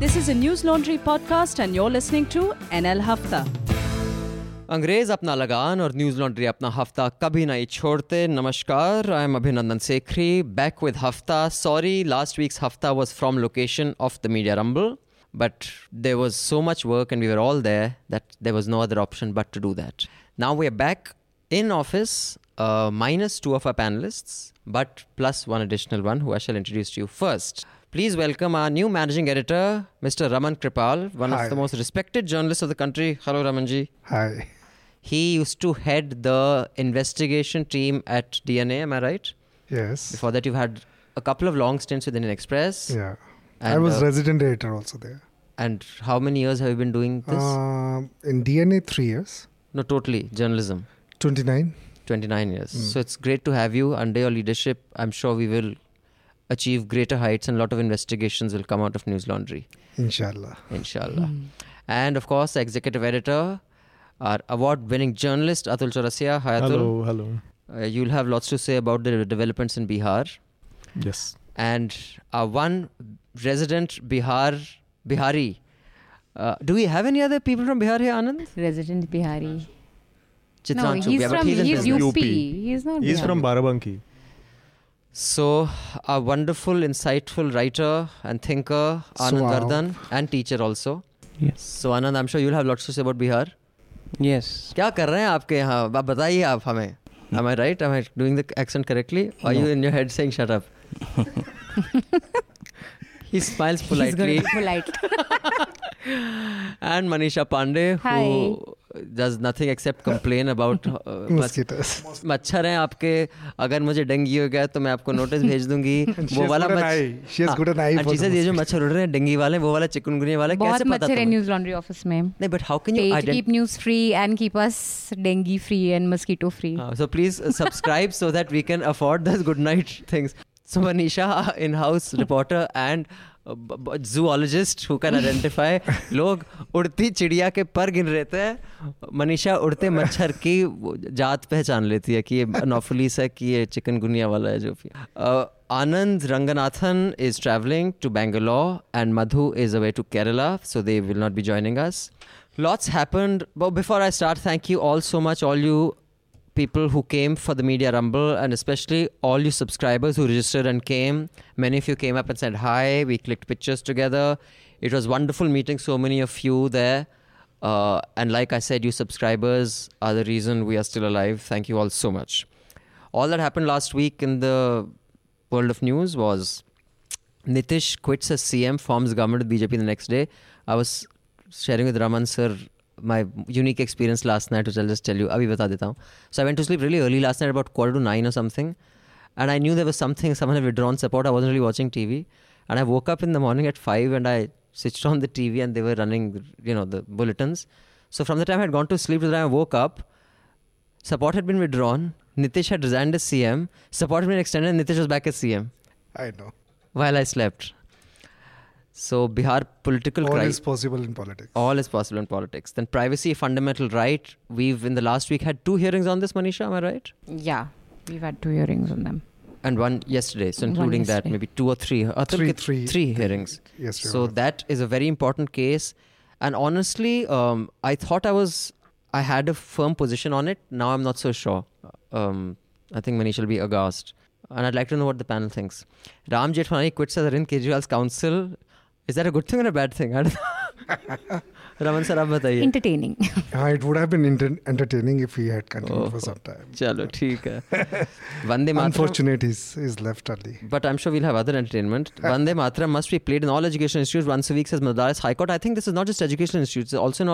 This is a News Laundry podcast, and you're listening to NL Hafta. अंग्रेज अपना लगान और न्यूज लॉन्ड्री अपना हफ्ता कभी नहीं छोड़ते नमस्कार I am Abhinandan Sekhri back with Hafta sorry last week's Hafta was from location of the media rumble but there was so much work and we were all there that there was no other option but to do that. Now we are back in office, uh, minus two of our panelists, but plus one additional one who I shall introduce to you first. Please welcome our new managing editor, Mr. Raman Kirpal, one Hi. of the most respected journalists of the country. Hello, Ramanji. Hi. He used to head the investigation team at DNA, am I right? Yes. Before that, you've had a couple of long stints with Indian Express. Yeah. I was uh, resident editor also there. And how many years have you been doing this? Um, in DNA, three years. no, totally, journalism. 29. 29 years. Mm. So it's great to have you under your leadership. I'm sure we will achieve greater heights and a lot of investigations will come out of News Laundry, Inshallah. inshallah. And of course, executive editor, our award winning journalist, Atul Chaurasia. Hi, Atul. Hello, hello. Uh, you'll have lots to say about the developments in Bihar. Yes. and our one resident Bihar Bihari. Uh, do we have any other people from Bihar here, Anand? resident Bihari. no, he's yeah, but from he's he's. UP. UP. He's not. He's Bihar. from Barabanki. So, a wonderful, insightful writer and thinker, Anand Wow. Vardhan, and teacher also. Yes. So, Anand, I'm sure you'll have lots to say about Bihar. Yes. क्या कर रहे हैं आपके यहाँ आप बताइए आप हमें Am I right? Am I doing the accent correctly? Or are you No. in your head saying shut up? he smiles He's going politely. to be polite. and Manisha Pandey, Hi. who does nothing except complain about uh, mosquitoes. मच्छर हैं आपके अगर मुझे dinghy हो गया तो मैं आपको नोटिस भेज दूँगी। वो वाला मच्छर हाँ, ये जो मच्छर उड़ रहे हैं डेंगी वाले वो वाला चिकनगुनिया वाले कैसे पता मच्छर है न्यूज़ लॉन्ड्री ऑफ़िस में। नहीं but how can you keep news free and keep us dengue free and mosquito free so please subscribe so that we can afford this good night things so manisha uh, in-house reporter and zoologist who can identify लोग उड़ती चिड़िया के पर गिन रहे थे। मनीषा उड़ते मच्छर की जात पहचान लेती है कि ये नोफुलिस है कि ये चिकन गुनिया वाला है जो भी Anand Ranganathan is travelling to Bangalore and Madhu is away to Kerala so they will not be joining us lots happen before I start thank you all so much all you people who came for the Media Rumble, and especially all you subscribers who registered and came. Many of you came up and said hi. We clicked pictures together. It was wonderful meeting so many of you there. Uh, and like I said, you subscribers are the reason we are still alive. Thank you all so much. All that happened last week in the world of news was Nitish quits as CM, forms government with BJP the next day. I was sharing with Raman sir my unique experience last night, which I'll just tell you. Abhi bata deta. So I went to sleep really early last night, about quarter to nine or something. And I knew there was something, someone had withdrawn support. I wasn't really watching TV. And I woke up in the morning at five and I switched on the TV and they were running, you know, the bulletins. So from the time I had gone to sleep to the time I woke up, support had been withdrawn. Nitish had resigned as CM. Support had been extended and Nitish was back as CM I know. while I slept. So Bihar political All crisis. is possible in politics. All is possible in politics. Then privacy, fundamental right. We've in the last week had two hearings on this, Manisha. Am I right? Yeah, we've had two hearings on them. And one yesterday. So One including that, maybe two or three. I think Three- three- three hearings. Yes, So Honor. that is a very important case. And honestly, um, I thought I was, I had a firm position on it. Now I'm not so sure. Um, I think Manish will be aghast. And I'd like to know what the panel thinks. Ram Jethmalani quits as Arvind Kejriwal's counsel. Is that a good thing or a bad thing? I don't know. Raman sir entertaining. Ah, it would have been inter- entertaining if he had continued oh, for some oh, time. Chalo, ठीक है unfortunate he's he's left early. But I'm sure we'll have other entertainment. Vande Matram must be played in all education institutes once a week says Madras High Court. I think this is not just education institutes also in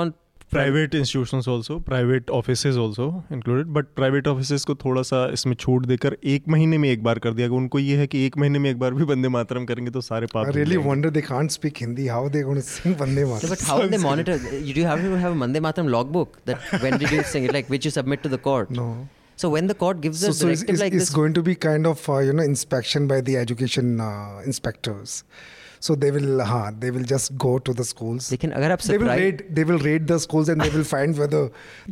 private institution also private office also included but private office को थोड़ा सा इसमें छूट देकर एक महीने में एक बार कर दिया। उनको ये है कि एक महीने में एक बार भी बंदे मातरम करेंगे तो सारे पाप really wonder they can't speak Hindi how they gonna sing Vande Mataram but how they monitor you do have to have a Vande Mataram log book that when did you sing it like which you submit to the court no So when the court gives so, a directive so it's, like it's this, going to be kind of uh, you know inspection by the education uh, inspectors. So they will, huh, they will just go to the schools. लेकिन अगर आप They will raid. They will raid the schools and they will find whether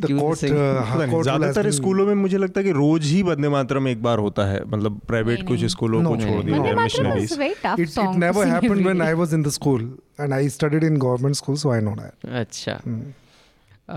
the court, uh, ज़्यादातर स्कूलों में मुझे लगता है कि रोज ही वंदे मातरम एक बार होता है मतलब प्राइवेट कुछ। स्कूलों को छोड़ दिया है missionaries It, it never happened when. I was in the school and I studied in government school, so I know that. अच्छा Hmm.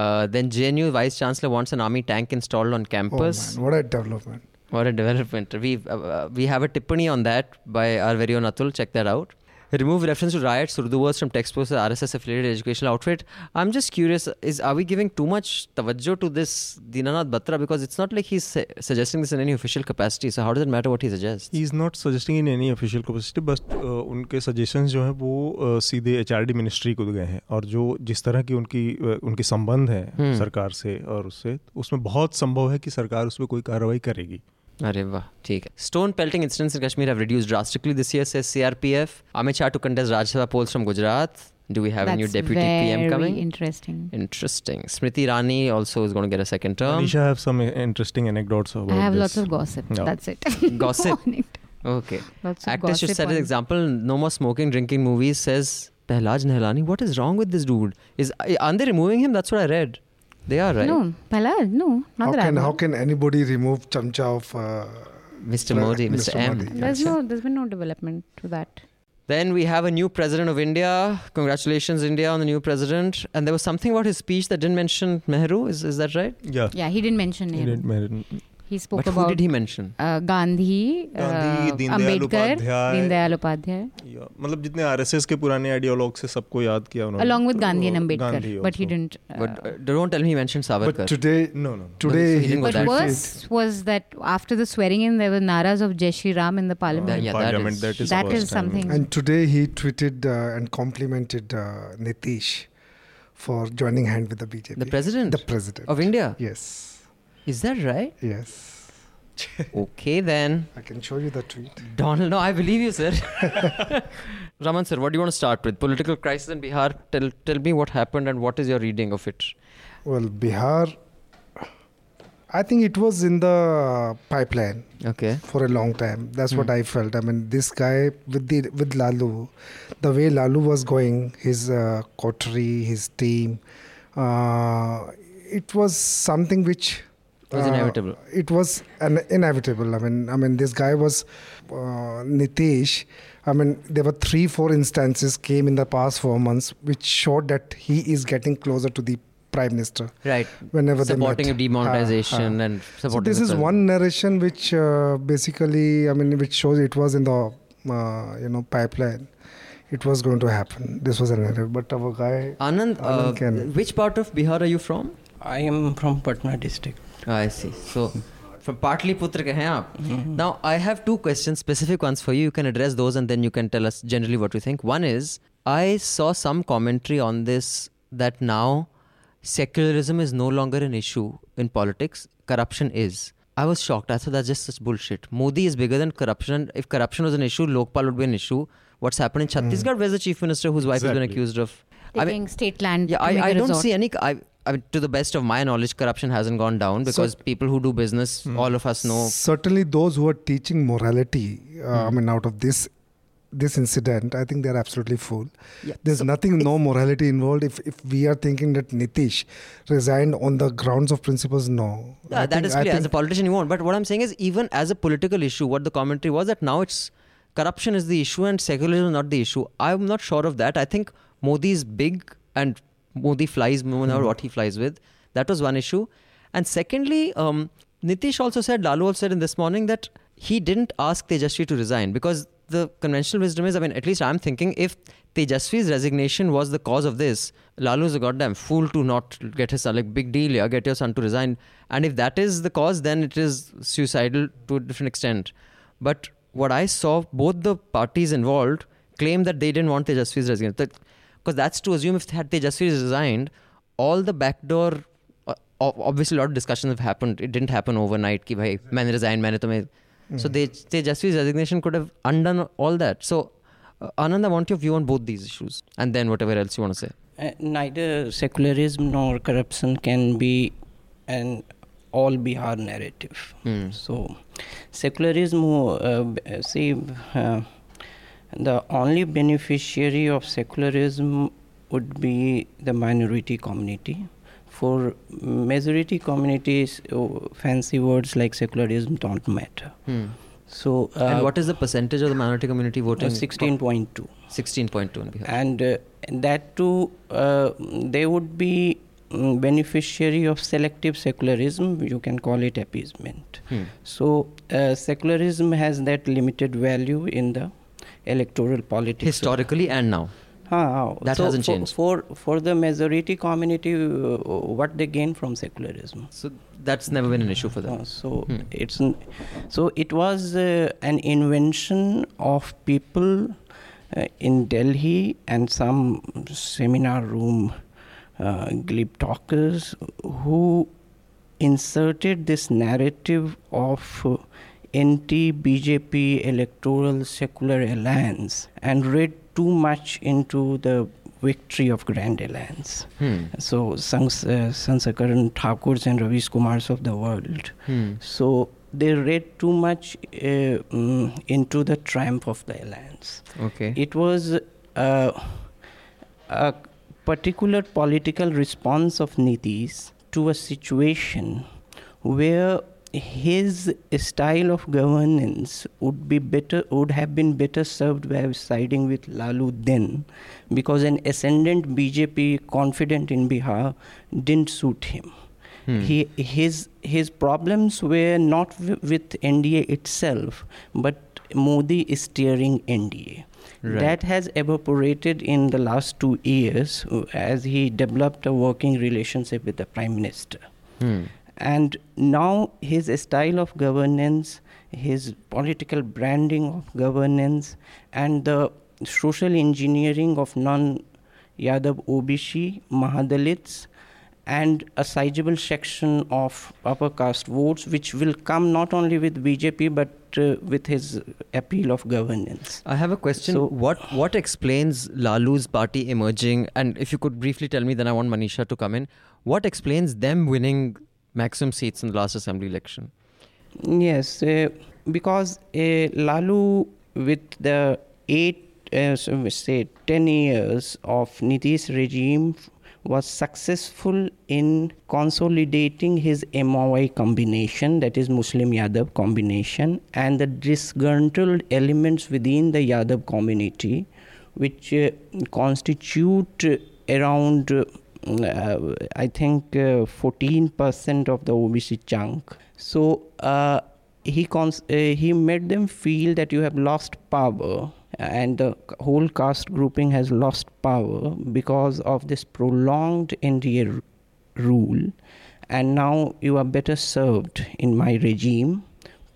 uh, then JNU vice chancellor wants an army tank installed on campus. Oh man, what a development! What a development. We uh, uh, we have a tippani on that by our very own Atul. Check that out. Remove reference to riots, Urdu words from textbooks RSS affiliated educational outfit. I'm just curious: is are we giving too much tawajjo to this Dinanath Batra because it's not like he's su- suggesting this in any official capacity. So how does it matter what he suggests? He is not suggesting in any official capacity बस uh, उनके suggestions जो हैं वो uh, सीधे H ministry को गए हैं और जो जिस तरह की उनकी uh, उनके संबंध है हम्म। सरकार से और उससे उसमें बहुत संभव है कि सरकार उस पर कोई कार्रवाई करेगी Areva. ठीक है stone pelting incidents in Kashmir have reduced drastically this year says CRPF Amit Shah to contest Rajya Sabha polls from Gujarat do we have a new deputy PM coming? Interesting. Interesting. Smriti Irani also is going to get a second term. Alicia have some interesting anecdotes about. I have lots of gossip. That's it. Gossip. okay. Lots of Actors should set an example. No more smoking, drinking movies. Says Pahlaj Nihalani. What is wrong with this dude? Is are they removing him? That's what I read. They are right. No, Palal, no, not How that can I how can anybody remove chamcha of? Uh, Mr. Right, Modi, Mr. Mr. M. Modi. There's Yes. no, there's been no development to that. Then we have a new president of India. Congratulations, India, on the new president. And there was something about his speech that didn't mention Nehru. Is is that right? Yeah. Yeah, he didn't mention He Nehru. did mention- He spoke but who about did he mention? uh, Gandhi, Gandhi, uh, Deendayal Ambedkar, Upadhyay. Dindayal Upadhyay, Yeah. मतलब जितने RSS के पुराने ideologue से सबको याद किया उन्होंने along with Gandhi and और Ambedkar. Gandhi But he also. didn't. Uh, but uh, don't tell me he mentioned Savarkar. but today, no no no. today so he he didn't go but that tweeted- worse was that after the swearing in, there were naras of Jai Shri Ram in the parliament. That- yeah, that Parliament, is- that is, That the is worst time. something. And today he tweeted uh, and complimented uh, Nitish for joining hand with the BJP. The president The president of India. Yes. Is that right? Yes. Okay then. I can show you the tweet. Donald, no, I believe you, sir. Raman, sir, what do you want to start with? Political crisis in Bihar. Tell, tell me what happened and what is your reading of it? Well, Bihar, I think it was in the pipeline Okay. for a long time. That's what Hmm. I felt. I mean, this guy with the with Lalu, the way Lalu was going, his uh, coterie, his team, uh, it was something which It was uh, inevitable. It was an inevitable. I mean, I mean, this guy was uh, Nitish. I mean, there were three, four instances came in the past four months which showed that he is getting closer to the prime minister. Right. Whenever Supporting they of met. demonetization Ha, ha. and So this the is president. one narration which uh, basically, I mean, which shows it was in the uh, you know pipeline. It was going to happen. This was a narrative, but our guy. Anand, uh, Anand can- which part of Bihar are you from? I am from Patna district. Ah, I see. So, from Patliputra ke hain aap. Now, I have two questions, specific ones for you. You can address those and then you can tell us generally what you think. One is, I saw some commentary on this that now secularism is no longer an issue in politics, corruption is. I was shocked. I thought that's just such bullshit. Modi is bigger than corruption. And if corruption was an issue, Lokpal would be an issue. What's happened in Chhattisgarh? Where's the chief minister whose wife has been Exactly. accused of? I Taking mean, state land. yeah, to make I, I a don't resort. see any. I, I mean, to the best of my knowledge, corruption hasn't gone down because people who do business, all of us know. Certainly, those who are teaching morality, uh, Hmm. I mean, out of this this incident, I think they're absolutely fool. Yeah, There's so nothing, no morality involved. If if we are thinking that Nitish resigned on the grounds of principles, no. Yeah, that think- is clear. As a politician, you won't. But what I'm saying is, even as a political issue, what the commentary was that now it's corruption is the issue and secularism is not the issue. I'm not sure of that. I think Modi is big and Modi flies no matter what he flies with. That was one issue. And secondly, um, Nitish also said, Lalu also said in this morning that he didn't ask Tejasvi to resign because the conventional wisdom is, I mean, at least I'm thinking if Tejasvi's resignation was the cause of this, Lalu is a goddamn fool to not get his son. Like, big deal, yeah, get your son to resign. And if that is the cause, then it is suicidal to a different extent. But what I saw, both the parties involved claim that they didn't want Tejasvi's resignation. Because that's to assume if had Tejasvi resigned, all the backdoor, uh, obviously a lot of discussions have happened. It didn't happen overnight. Ki bhai, maine resign, maine tumhe. So they, Tejasvi's resignation could have undone all that. So, uh, Anand, I want your view on both these issues, and then whatever else you want to say. Uh, neither secularism nor corruption can be an all Bihar narrative. Hmm. So, secularism, uh, see, uh, the only beneficiary of secularism would be the minority community. For majority communities, oh, fancy words like secularism don't matter. Hmm. So, uh, and what is the percentage of the minority community voting? 16.2 16.2 and uh, that too uh, they would be mm, beneficiary of selective secularism you can call it appeasement Hmm. so uh, secularism has that limited value in the electoral politics Historically and now. Ah, That so hasn't for, changed. for for the majority community uh, what they gain from secularism So that's never been an issue for them. uh, so Hmm. it's n- so it was uh, an invention of people uh, in Delhi and some seminar room uh, glib talkers who inserted this narrative of uh, anti-BJP electoral secular alliance and read too much into the victory of Grand Alliance. Hmm. So Sans, uh, Sankarshan Thakurs and Ravish Kumars of the world. Hmm. So they read too much uh, mm, into the triumph of the alliance. Okay. It was uh, a particular political response of Nitish to a situation where his style of governance would be better would have been better served by siding with Lalu then because an ascendant BJP confident in Bihar didn't suit him. Hmm. He his his problems were not w- with NDA itself, but Modi steering NDA. Right. That has evaporated in the last two years as he developed a working relationship with the prime minister. Hmm. And now his style of governance, his political branding of governance, and the social engineering of non Yadav OBC, Mahadalits, and a sizable section of upper caste votes, which will come not only with BJP but uh, with his appeal of governance. I have a question. So- what what explains Lalu's party emerging? And if you could briefly tell me, then I want Manisha to come in. What explains them winning maximum seats in the last assembly election? Yes, uh, because uh, Lalu, with the eight, uh, so say, 10 years of Nitish regime, was successful in consolidating his MOI combination, that is Muslim Yadav combination, and the disgruntled elements within the Yadav community, which uh, constitute around. Uh, uh, I think uh, 14% of the OBC chunk. So uh, he cons- uh, he made them feel that you have lost power and the whole caste grouping has lost power because of this prolonged r- rule and now you are better served in my regime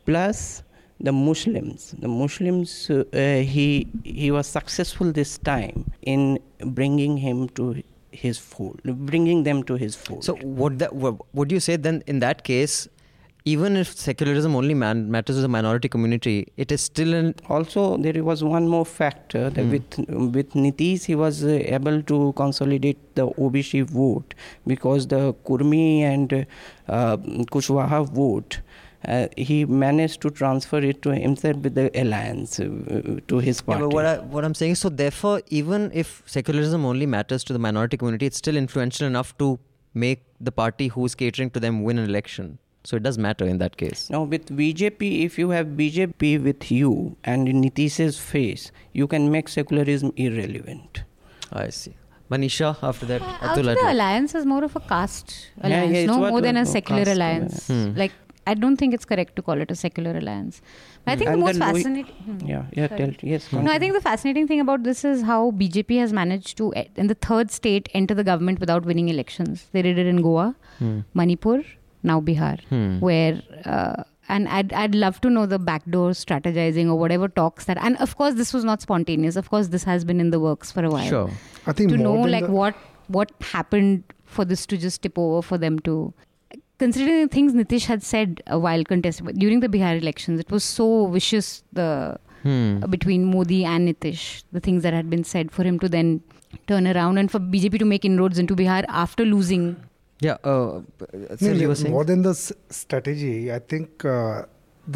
plus the muslims the muslims uh, uh, he he was successful this time in bringing him to his fold bringing them to his fold So would that wo- would you say then in that case, even if secularism only man, matters to the minority community, it is still an also there was one more factor that Hmm. with with Nitish he was uh, able to consolidate the OBC vote because the Kurmi and uh, Kushwaha vote uh, he managed to transfer it to himself with the alliance uh, to his Yeah, party. but what, I, what I'm saying is, so therefore, even if secularism only matters to the minority community, it's still influential enough to make the party who's catering to them win an election. So it does matter in that case. Now with BJP, if you have BJP with you and in Nitish's face, you can make secularism irrelevant. I see. Manisha, after that, Also, Abdullah. the alliance is more of a caste alliance, yeah, it's no more than a a secular alliance. alliance. Hmm. Like, I don't think it's correct to call it a secular alliance. But I think And the most fascinating. Hmm. Yeah, yeah, tell, yes. No, I think the fascinating thing about this is how BJP has managed to, eh, in the third state, enter the government without winning elections. They did it in Goa, Hmm. Manipur, now Bihar, Hmm. where. Uh, and I'd, I'd love to know the backdoor strategizing or whatever talks that. And of course, this was not spontaneous. Of course, this has been in the works for a while. Sure. I think To more know than like the- what what happened for this to just tip over for them to. Considering the things Nitish had said uh, while contesting during the Bihar elections, it was so vicious. The Hmm. uh, between Modi and Nitish, the things that had been said for him to then turn around and for BJP to make inroads into Bihar after losing. Yeah. Uh, No, you were saying? more than the s- strategy, I think uh,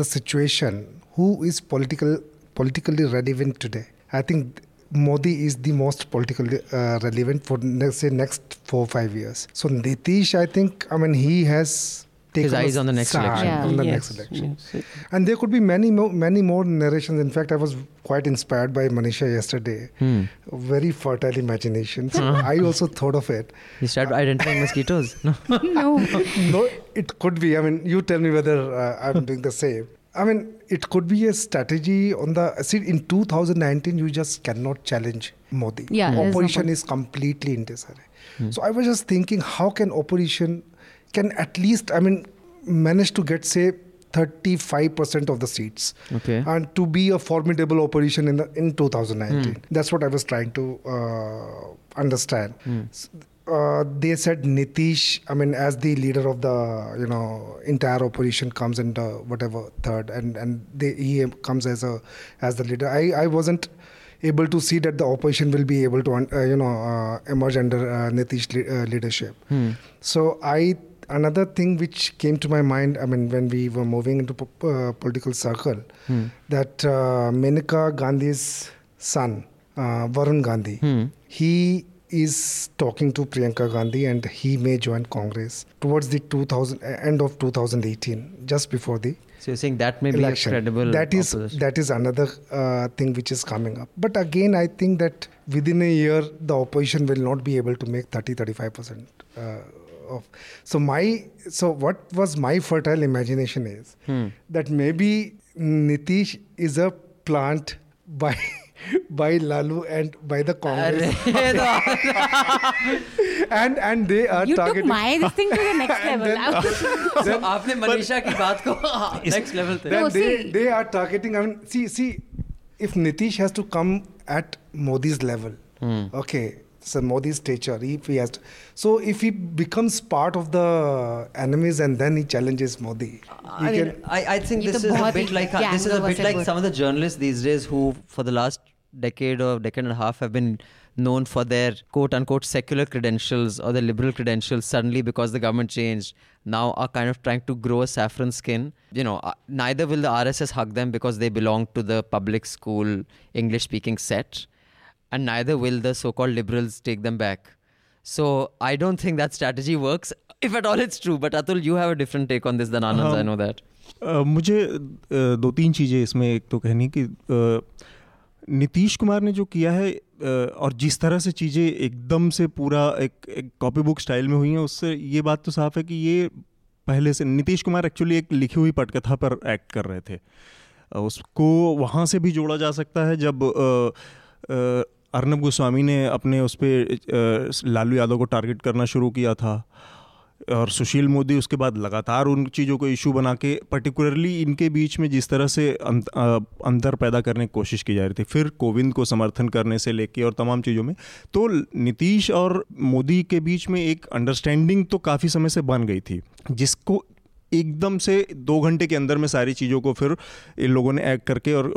the situation, who is political politically relevant today? I think Modi is the most politically uh, relevant for let's say next four five years. So Nitish, I think, I mean, he has taken eyes a on the next election. Yeah. On the Yes, next election. yes. And there could be many more, many more narrations. In fact, I was quite inspired by Manisha yesterday. Hmm. Very fertile imagination. So I also thought of it. You started identifying mosquitoes. No. no. no, it could be. I mean, you tell me whether uh, I'm doing the same. I mean, it could be a strategy on the. See, in 2019, you just cannot challenge Modi. Yeah, there's no opposition is completely in disarray. So I was just thinking, how can opposition can at least, I mean, manage to get say 35% of the seats Okay. and to be a formidable opposition in the in 2019 Hmm. that's what i was trying to uh, understand S- uh, they said nitish i mean as the leader of the you know entire opposition comes in the whatever third and and they, he comes as a as the leader i i wasn't able to see that the opposition will be able to uh, you know uh, emerge under uh, nitish le- uh, leadership Hmm. so I another thing which came to my mind. I mean, when we were moving into po- uh, political circle, Hmm. that uh, Maneka Gandhi's son, uh, Varun Gandhi, Hmm. he is talking to Priyanka Gandhi, and he may join Congress towards the 2000 uh, end of 2018, just before the So you're saying that may be a election. credible That is opposition. that is another uh, thing which is coming up. But again, I think that within a year, the opposition will not be able to make 30 35 percent. Uh, of so my so what was my fertile imagination is Hmm. that maybe Nitish is a plant by by Lalu and by the Congress and and they are You took targeting my this thing to the next And level. then- I was- so आपने मनीषा की बात को next level पे then No, they, see- they are targeting. I mean, see, see, if Nitish has to come at Modi's level, Hmm. okay, Sir Modi's teacher, If he has to, so if he becomes part of the enemies and then he challenges Modi. I, mean, I, I think uh, this is a bit like this is a bit like some of the journalists these days who for the last decade or decade and a half have been known for their quote unquote secular credentials or their liberal credentials suddenly because the government changed now are kind of trying to grow a saffron skin you know uh, neither will the rss hug them because they belong to the public school english speaking set and neither will the so-called liberals take them back. So I don't think that strategy works. If at all it's true, but Atul, you have a different take on this than Anand. I Um, know that. अ, मुझे अ, दो तीन चीज़ें इसमें एक तो कहनी कि अ, नीतीश कुमार ने जो किया है और जिस तरह से चीज़ें एकदम से पूरा एक, एक कॉपी बुक स्टाइल में हुई हैं उससे ये बात तो साफ़ है कि ये पहले से नीतीश कुमार एक्चुअली एक लिखी हुई पटकथा पर एक्ट कर रहे थे उसको वहाँ से भी जोड़ा जा सकता है जब अ, अ, अर्नब गोस्वामी ने अपने उस पर लालू यादव को टारगेट करना शुरू किया था और सुशील मोदी उसके बाद लगातार उन चीज़ों को इशू बना के पर्टिकुलरली इनके बीच में जिस तरह से अंत, अंतर पैदा करने की कोशिश की जा रही थी फिर कोविंद को समर्थन करने से लेके और तमाम चीज़ों में तो नीतीश और मोदी के बीच में एक अंडरस्टैंडिंग तो काफ़ी समय से बन गई थी जिसको एकदम से दो घंटे के अंदर में सारी चीज़ों को फिर इन लोगों ने एक्ट करके और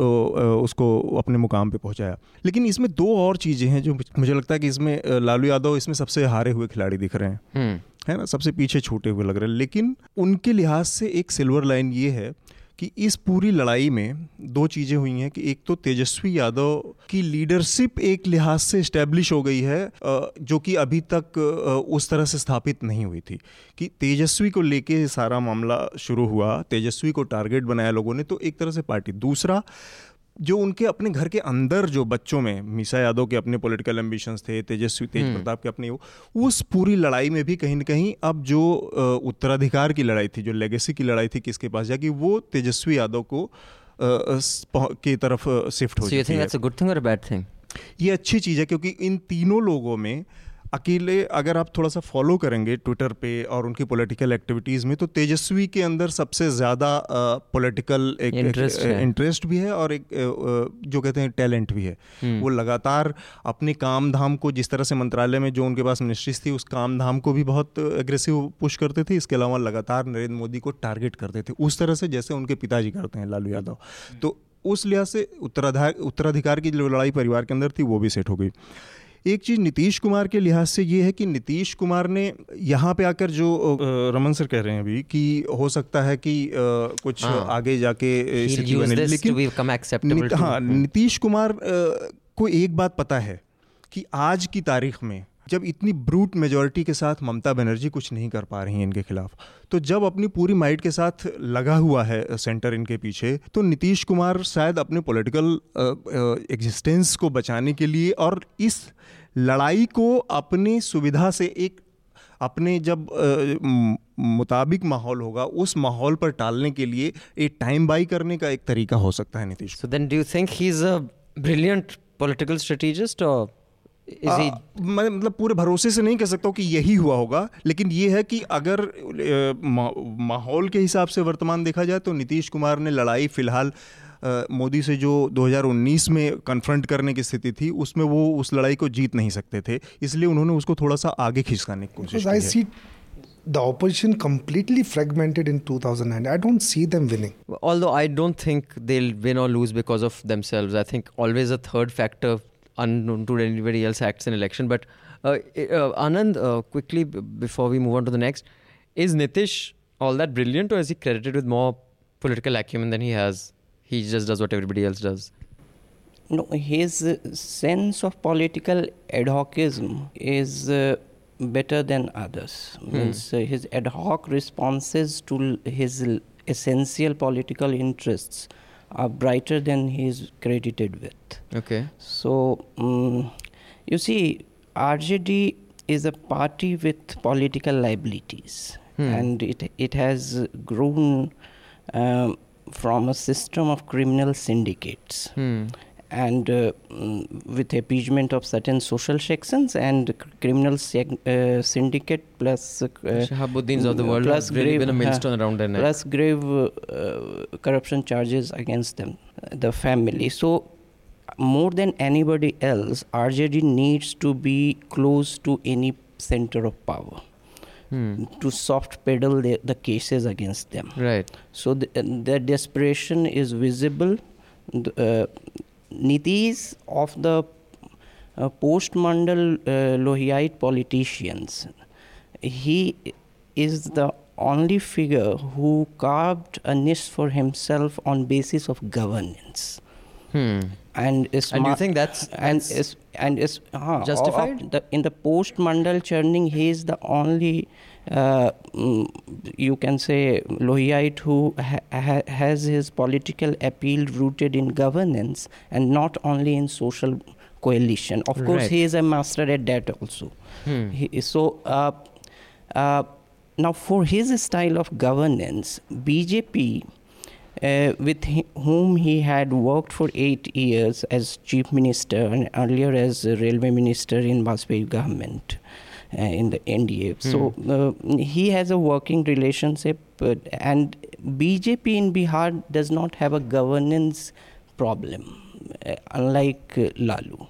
उसको अपने मुकाम पे पहुँचाया। लेकिन इसमें दो और चीज़ें हैं जो मुझे लगता है कि इसमें लालू यादव इसमें सबसे हारे हुए खिलाड़ी दिख रहे हैं। Hmm. है ना? सबसे पीछे छूटे हुए लग रहे हैं। लेकिन उनके लिहाज से एक सिल्वर लाइन ये है कि इस पूरी लड़ाई में दो चीज़ें हुई हैं कि एक तो तेजस्वी यादव की लीडरशिप एक लिहाज से इस्टेब्लिश हो गई है जो कि अभी तक उस तरह से स्थापित नहीं हुई थी। कि तेजस्वी को लेके सारा मामला शुरू हुआ, तेजस्वी को टारगेट बनाया लोगों ने तो एक तरह से पार्टी दूसरा जो उनके अपने घर के अंदर जो बच्चों में मीसा यादव के अपने पॉलिटिकल एम्बिशंस थे तेजस्वी तेज प्रताप के अपने वो उस पूरी लड़ाई में भी कहीं ना कहीं अब जो उत्तराधिकार की लड़ाई थी जो लेगेसी की लड़ाई थी किसके पास जाएगी वो तेजस्वी यादव को की तरफ़ शिफ्ट हो So thing or a bad thing? ये अच्छी चीज़ है क्योंकि इन तीनों लोगों में अकेले अगर आप थोड़ा सा फॉलो करेंगे ट्विटर पे और उनकी पॉलिटिकल एक्टिविटीज़ में तो तेजस्वी के अंदर सबसे ज़्यादा पॉलिटिकल एक इंटरेस्ट भी है और एक जो कहते हैं टैलेंट भी है। हम्म। वो लगातार अपने काम धाम को जिस तरह से मंत्रालय में जो उनके पास मिनिस्ट्रीज थी उस काम धाम को भी बहुत एग्रेसिव पुश करते थे। इसके अलावा लगातार नरेंद्र मोदी को टारगेट करते थे। उस तरह से जैसे उनके पिताजी करते हैं लालू यादव। तो उस लिहाज से उत्तराधार उत्तराधिकार की जो लड़ाई परिवार के अंदर थी वो भी सेट हो गई। एक चीज़ नीतीश कुमार के लिहाज से ये है कि नीतीश कुमार ने यहाँ पे आकर जो रमन सर कह रहे हैं अभी कि हो सकता है कि कुछ हाँ। आगे जाके to- हाँ नीतीश कुमार को एक बात पता है कि आज की तारीख में जब इतनी ब्रूट मेजोरिटी के साथ ममता बनर्जी कुछ नहीं कर पा रही हैं इनके खिलाफ तो जब अपनी पूरी माइट के साथ लगा हुआ है सेंटर इनके पीछे तो नीतीश कुमार शायद अपने पॉलिटिकल एग्जिस्टेंस को बचाने के लिए और इस लड़ाई को अपनी सुविधा से एक अपने जब अ, म- मुताबिक माहौल होगा उस माहौल पर टालने के लिए एक टाइम बाई करने का एक तरीका हो सकता है Nitish do you think he's a brilliant political strategist, or is he? आ, मैं मतलब पूरे भरोसे से नहीं कह सकता हूँ कि यही हुआ होगा लेकिन ये है कि अगर मा- माहौल के हिसाब से वर्तमान देखा जाए तो नीतीश कुमार ने लड़ाई फ़िलहाल मोदी से जो 2019 में कन्फ्रंट करने की स्थिति थी उसमें वो उस लड़ाई को जीत नहीं सकते थे इसलिए उन्होंने उसको थोड़ा सा आगे खिसकाने की कोशिश की है the opposition completely fragmented in 2009. I don't see them winning. Although I don't think they'll win or lose because of themselves. I think always a third factor unknown to anybody else acts in election. But uh, uh, Anand, uh, quickly b- before we move on to the next, is Nitish all that brilliant, or is he credited with more political acumen than he has? He just does what everybody else does. No, his sense of political ad hocism is uh, better than others. Means uh, his ad hoc responses to l- his l- essential political interests are brighter than he is credited with. Okay. So, mm you see, RJD is a party with political liabilities, Hmm. and it it has grown um, from a system of criminal syndicates Hmm. And uh, with appeasement of certain social sections and criminal seg- uh, syndicate plus uh, Shahabuddins of the world plus grave, been a uh, millstone around their neck. plus grave uh, corruption charges against them, the family. So, more than anybody else, RJD needs to be close to any center of power Hmm. to soft pedal the, the cases against them. Right. So, the, the desperation is visible. The, uh, Nitish of the uh, post Mandal uh, Lohiite politicians, he is the only figure who carved a niche for himself on basis of governance. Hmm. And is And you think that's, and is and is uh, justified? the, in the post mandal churning he is the only you can say Lohiite who ha- ha- has his political appeal rooted in governance and not only in social coalition of course Right. he is a master at that also Hmm. he, so uh, uh, now for his style of governance bjp uh, with hi- whom he had worked for eight years as chief minister and earlier as railway minister in Vajpayee government uh, in the NDA. So uh, he has a working relationship, uh, and BJP in Bihar does not have a governance problem, uh, unlike uh, Lalu,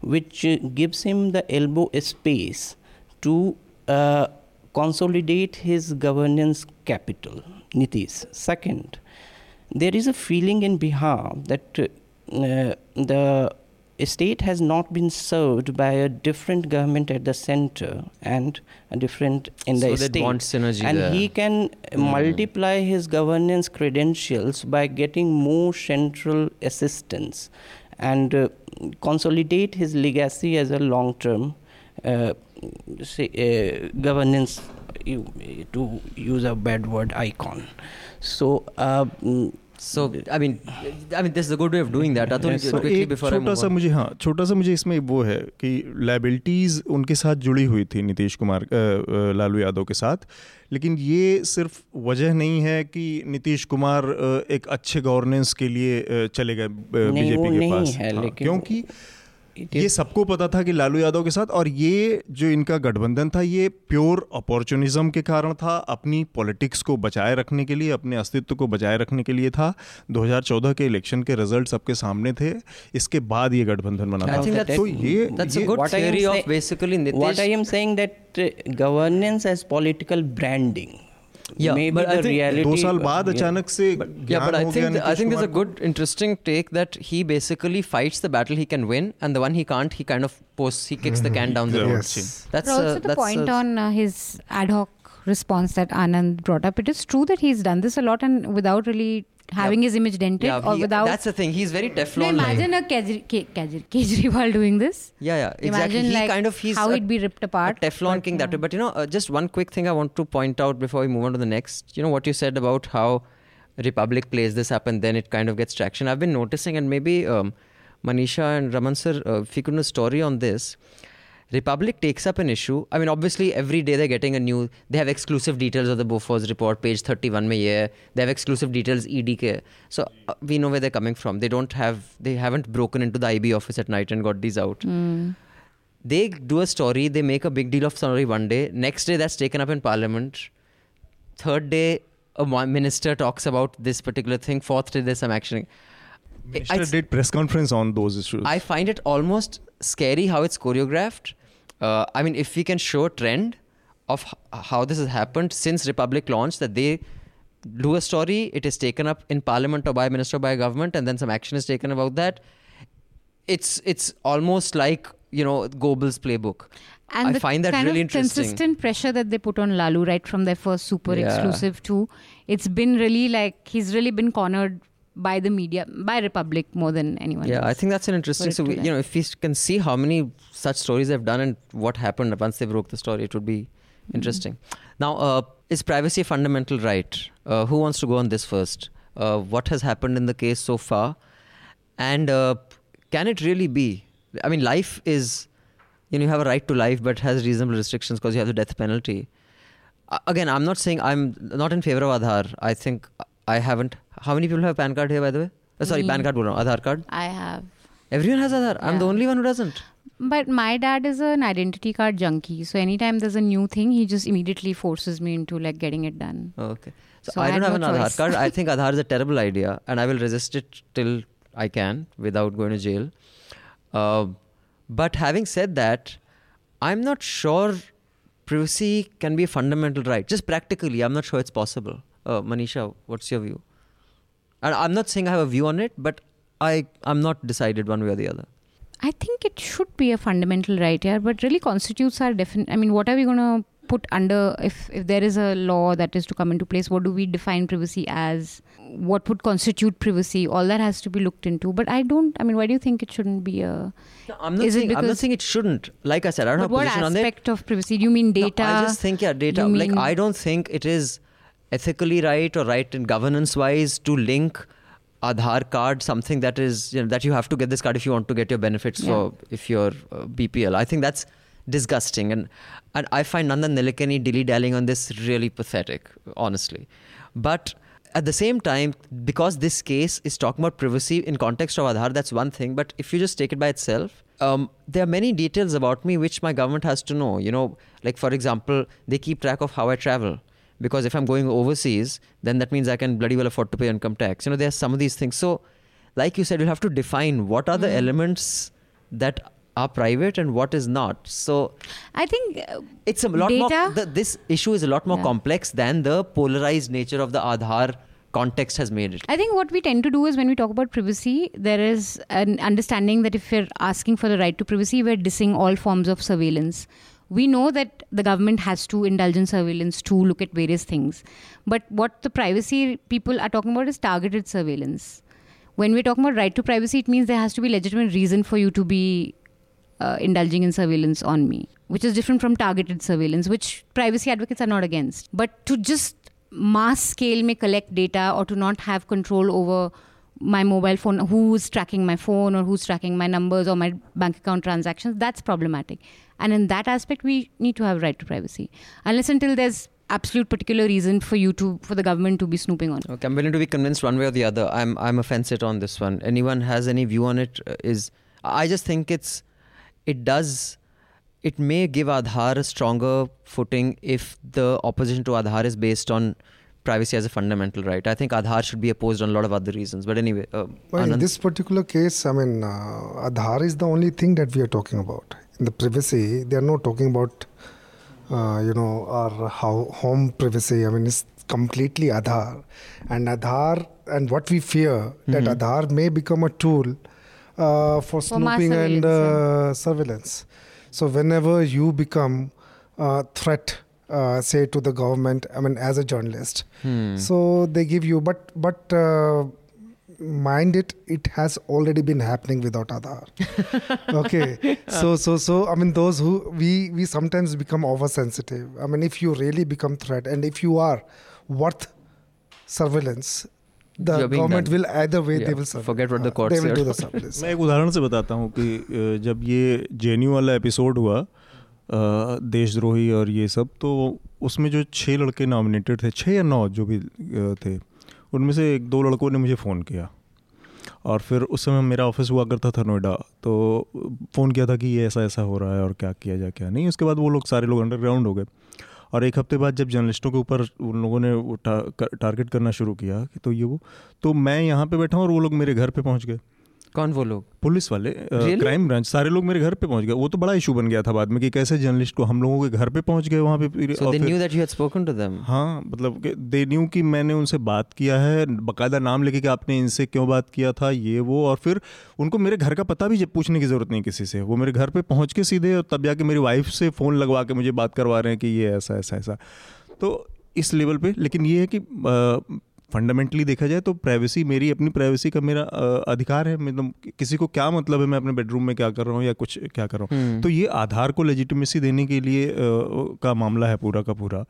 which uh, gives him the elbow space to uh, consolidate his governance capital. Nitish. Second, there is a feeling in Bihar that uh, the state has not been served by a different government at the center and a different in the So they'd state. want synergy and there. he can multiply his governance credentials by getting more central assistance and uh, consolidate his legacy as a long term uh, say, uh, governance to use a bad word icon so so I mean I mean this is a good way of doing that Atul quickly before छोटा सा मुझे हाँ छोटा सा मुझे इसमें वो है कि लाइबिलिटीज उनके साथ जुड़ी हुई थी नीतीश कुमार लालू यादव के साथ। लेकिन ये सिर्फ़ वजह नहीं है कि नीतीश कुमार एक अच्छे गवर्नेंस के लिए चले गए बीजेपी के पास। हाँ, क्योंकि ये सबको पता था कि लालू यादव के साथ और ये जो इनका गठबंधन था ये प्योर अपॉर्चुनिज्म के कारण था अपनी पॉलिटिक्स को बचाए रखने के लिए अपने अस्तित्व को बचाए रखने के लिए था। 2014 के इलेक्शन के रिज़ल्ट सबके सामने थे इसके बाद ये गठबंधन बना था। तो ये a ये- good What I am theory of say- basically Nitish. What I am saying that uh, governance as political branding. Yeah, maybe but I the think reality. दो साल uh, बाद yeah. अचानक से yeah, ज्ञान but I हो गया think th- I Nitish think there's a Kumar को। good, interesting take that he basically fights the battle he can win, and the one he can't, he kind of posts, he kicks the can down the Yeah. road. Yes. That's But also uh, the that's point uh, on uh, his ad hoc response that Anand brought up. It is true that he's done this a lot and without really having his image dented yeah, or he- without. That's the thing. He's very Teflon. No, imagine a Kejri- Ke- Kejri- Kejriwal doing this. yeah, yeah, exactly. Imagine he like kind of he's how a, it'd be ripped apart. Teflon but, king that way. But you know, uh, just one quick thing I want to point out before we move on to the next. You know what you said about how Republic plays this up and then it kind of gets traction. I've been noticing, and maybe um, Manisha and Raman sir, uh, if you could a story on this. Republic takes up an issue. I mean, obviously, every day they're getting a new. They have exclusive details of the Bofors report, page 31 mein ye. They have exclusive details EDK. So uh, we know where they're coming from. They don't have. They haven't broken into the IB office at night and got these out. Mm. They do a story. They make a big deal of story one day. Next day, that's taken up in Parliament. Third day, a minister talks about this particular thing. Fourth day, there's some action. Minister It's- did press conference on those issues. I find it almost scary how it's choreographed. Uh, I mean, if we can show a trend of h- how this has happened since Republic launched, that they do a story, it is taken up in Parliament or by a minister or by a government, and then some action is taken about that. It's it's almost like you know Goebbels' playbook. And I the find that kind really of interesting. consistent pressure that they put on Lalu right from their first super Yeah. exclusive to it's been really like he's really been cornered by the media by Republic more than anyone Yeah, else. I think that's an interesting. So we, you know, if we can see how many such stories they've done and what happened once they broke the story, it would be Mm-hmm. interesting. Now, uh, is privacy a fundamental right? Uh, who wants to go on this first? Uh, what has happened in the case so far, and uh, can it really be? I mean, life is, you know, you have a right to life, but has reasonable restrictions because you have the death penalty. Again, I'm not saying I'm not in favor of Aadhaar. I think I haven't. How many people have PAN card here, by the way? Uh, sorry, Me. PAN card, bol hoon, Aadhaar card. I have. Everyone has Aadhaar. I'm the only one who doesn't. But my dad is an identity card junkie. So anytime there's a new thing, he just immediately forces me into like getting it done. Okay. So, So I I don't have no an Aadhaar card. I think Aadhaar is a terrible idea and I will resist it till I can without going to jail. Uh, but having said that, I'm not sure privacy can be a fundamental right. Just practically, I'm not sure it's possible. Uh, Manisha, what's your view? And I'm not saying I have a view on it, but I, I'm not decided one way or the other. I think it should be a fundamental right here, but really constitutes our definite. I mean, what are we going to put under if if there is a law that is to come into place? What do we define privacy as? What would constitute privacy? All that has to be looked into. But I don't. I mean, why do you think it shouldn't be a? No, I'm not saying I'm not saying it shouldn't. Like I said, I don't have a what position on it. aspect of privacy? Do you mean data? No, I just think yeah, data. Like I don't think it is ethically right or right in governance wise to link Aadhaar card something that is you know that you have to get this card if you want to get your benefits for if you're uh, BPL. I think that's disgusting and and I find Nandan Nilekani dilly dallying on this really pathetic, honestly. But at the same time, because this case is talking about privacy in context of Aadhaar, that's one thing. But if you just take it by itself, um, there are many details about me which my government has to know. You know, like for example, they keep track of how I travel. Because if I'm going overseas, then that means I can bloody well afford to pay income tax. You know, there's some of these things. So, like you said, you'll have to define what are the elements that are private and what is not. So, I think uh, it's a lot Data? more. The, this issue is a lot more Yeah. complex than the polarized nature of the Aadhaar context has made it. I think what we tend to do is when we talk about privacy, there is an understanding that if we're asking for the right to privacy, we're dissing all forms of surveillance. We know that the government has to indulge in surveillance to look at various things. But what the privacy people are talking about is targeted surveillance. When we're talking about right to privacy, it means there has to be legitimate reason for you to be uh, indulging in surveillance on me, which is different from targeted surveillance, which privacy advocates are not against. But to just mass scale may collect data or to not have control over my mobile phone, who's tracking my phone or who's tracking my numbers or my bank account transactions, that's problematic. And in that aspect, we need to have right to privacy. Unless until there's absolute particular reason for you to, for the government to be snooping on. Okay, I'm willing to be convinced one way or the other. I'm I'm a fence it on this one. Anyone has any view on it? uh, I just think it's it does it may give Aadhaar a stronger footing if the opposition to Aadhaar is based on privacy as a fundamental right. I think Aadhaar should be opposed on a lot of other reasons. But anyway, uh, Well, in this particular case, I mean, uh, Aadhaar is the only thing that we are talking about. In the privacy, they are not talking about, uh, you know, our how home privacy. I mean, it's completely Aadhaar, and Aadhaar, and what we fear that Mm-hmm. Aadhaar may become a tool uh, for For mass snooping and surveillance, uh, surveillance. So whenever you become a threat, uh, say to the government, I mean, as a journalist, Hmm. so they give you, but but. Uh, mind it it has already been happening without Aadhaar okay so so so i mean those who we we sometimes become oversensitive i mean if you really become threat and if you are worth surveillance the You're being government done. will either way Yeah, they will surveil. forget what the Uh, court they will said. do the surveillance मैं एक उदाहरण से बताता हूँ कि अ, जब ये जेन्यू वाला एपिसोड हुआ अ, देशद्रोही और ये सब तो उसमें जो छः लड़के नॉमिनेटेड थे छः या नौ जो भी थे, उनमें से एक दो लड़कों ने मुझे फ़ोन किया। और फिर उस समय मेरा ऑफ़िस हुआ करता था नोएडा तो फ़ोन किया था कि ये ऐसा ऐसा हो रहा है और क्या किया जाए क्या नहीं। उसके बाद वो लोग सारे लोग अंडरग्राउंड हो गए। और एक हफ़्ते बाद जब जर्नलिस्टों के ऊपर उन लोगों ने वो टारगेट करना शुरू किया, कि तो ये वो तो मैं यहाँ पे बैठा हूँ और वो लोग मेरे घर पे पहुँच गए। कौन वो लोग पुलिस वाले Really? क्राइम ब्रांच सारे लोग मेरे घर पे पहुँच गए वो तो बड़ा इशू बन गया था बाद में कि कैसे जर्नलिस्ट को हम लोगों के घर पे पहुँच गए वहाँ पे So और they फिर- knew that you had spoken to them. हाँ मतलब दे न्यू कि मैंने उनसे बात किया है बकायदा नाम लेके कि आपने इनसे क्यों बात किया था ये वो और फिर उनको मेरे घर का पता भी पूछने की ज़रूरत नहीं किसी से वो मेरे घर पे पहुँच के सीधे और तब जाके मेरी वाइफ से फ़ोन लगवा के मुझे बात करवा रहे हैं कि ये ऐसा ऐसा ऐसा तो इस लेवल पे लेकिन ये है कि फंडामेंटली देखा जाए तो प्राइवेसी मेरी अपनी प्राइवेसी का मेरा अधिकार है। मतलब कि- किसी को क्या मतलब है मैं अपने बेडरूम में क्या कर रहा हूँ या कुछ क्या कर रहा हूँ? हम्म। तो ये आधार को लेजिटिमेसी देने के लिए अ, का मामला है पूरा का पूरा।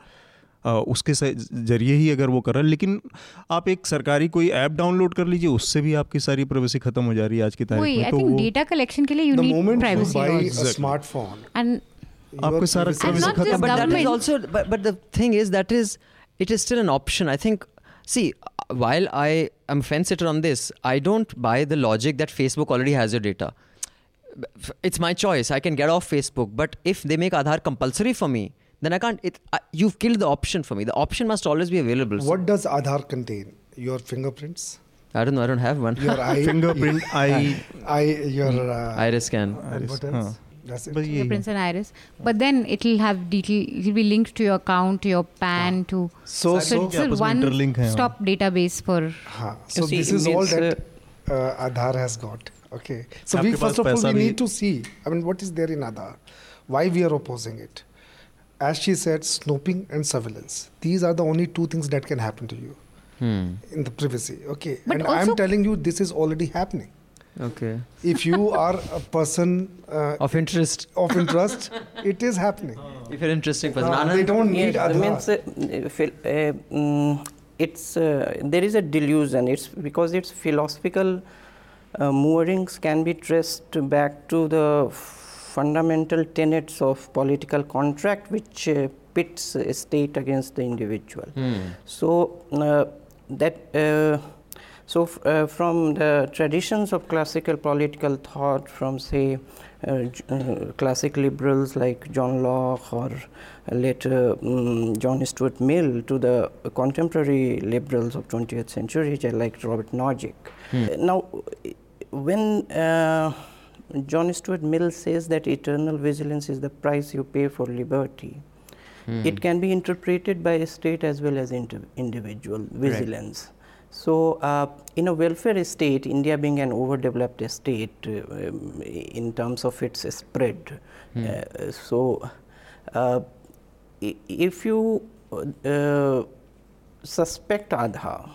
अ, उसके ज़रिए ही अगर वो कर रहा है लेकिन आप एक सरकारी कोई ऐप डाउनलोड कर लीजिए उससे भी आपकी सारी प्राइवेसी खत्म हो जा रही है आज की तारीख में। आई तो डेटा कलेक्शन के लिए you need privacy smartphone and आपको सारा खत्म but the thing is that is it is still an option. I think See, while I am fence sitter on this, I don't buy the logic that Facebook already has your data. It's my choice. I can get off Facebook, but if they make Aadhaar compulsory for me, then I can't. It, I, you've killed the option for me. The option must always be available. What does Aadhaar contain? Your fingerprints. I don't know. I don't have one. Your eye, fingerprint, eye, eye, your uh, iris scan. Iris, what else? Huh. That's it. Prince and Iris. But then it'll have detail. It'll be linked to your account, to your PAN, ah. to so so, so it's one stop database for. So this is all that uh, Aadhaar has got. Okay. So we first of all we need to see. I mean, what is there in Aadhaar? Why we are opposing it? As she said, snooping and surveillance. These are the only two things that can happen to you. Hmm. in the privacy. Okay, but and I'm telling you, this is already happening okay If you are a person uh, of interest of interest, it is happening. if you're an interesting person Uh, they don't need Yes, Aadhaar. means uh, phil- uh, mm, it's uh, there is a delusion. It's because its philosophical uh, moorings can be traced back to the fundamental tenets of political contract, which uh, pits a state against the individual. Hmm. So uh, that uh, so f- uh, from the traditions of classical political thought, from say uh, j- uh, classic liberals like John Locke or later um, John Stuart Mill to the contemporary liberals of 20th century like Robert Nozick. Uh, Now, when uh, John Stuart Mill says that eternal vigilance is the price you pay for liberty, it can be interpreted by a state as well as individual vigilance. So, uh, in a welfare state, India being an overdeveloped state uh, in terms of its spread, uh, so uh, if you uh, suspect Aadhaar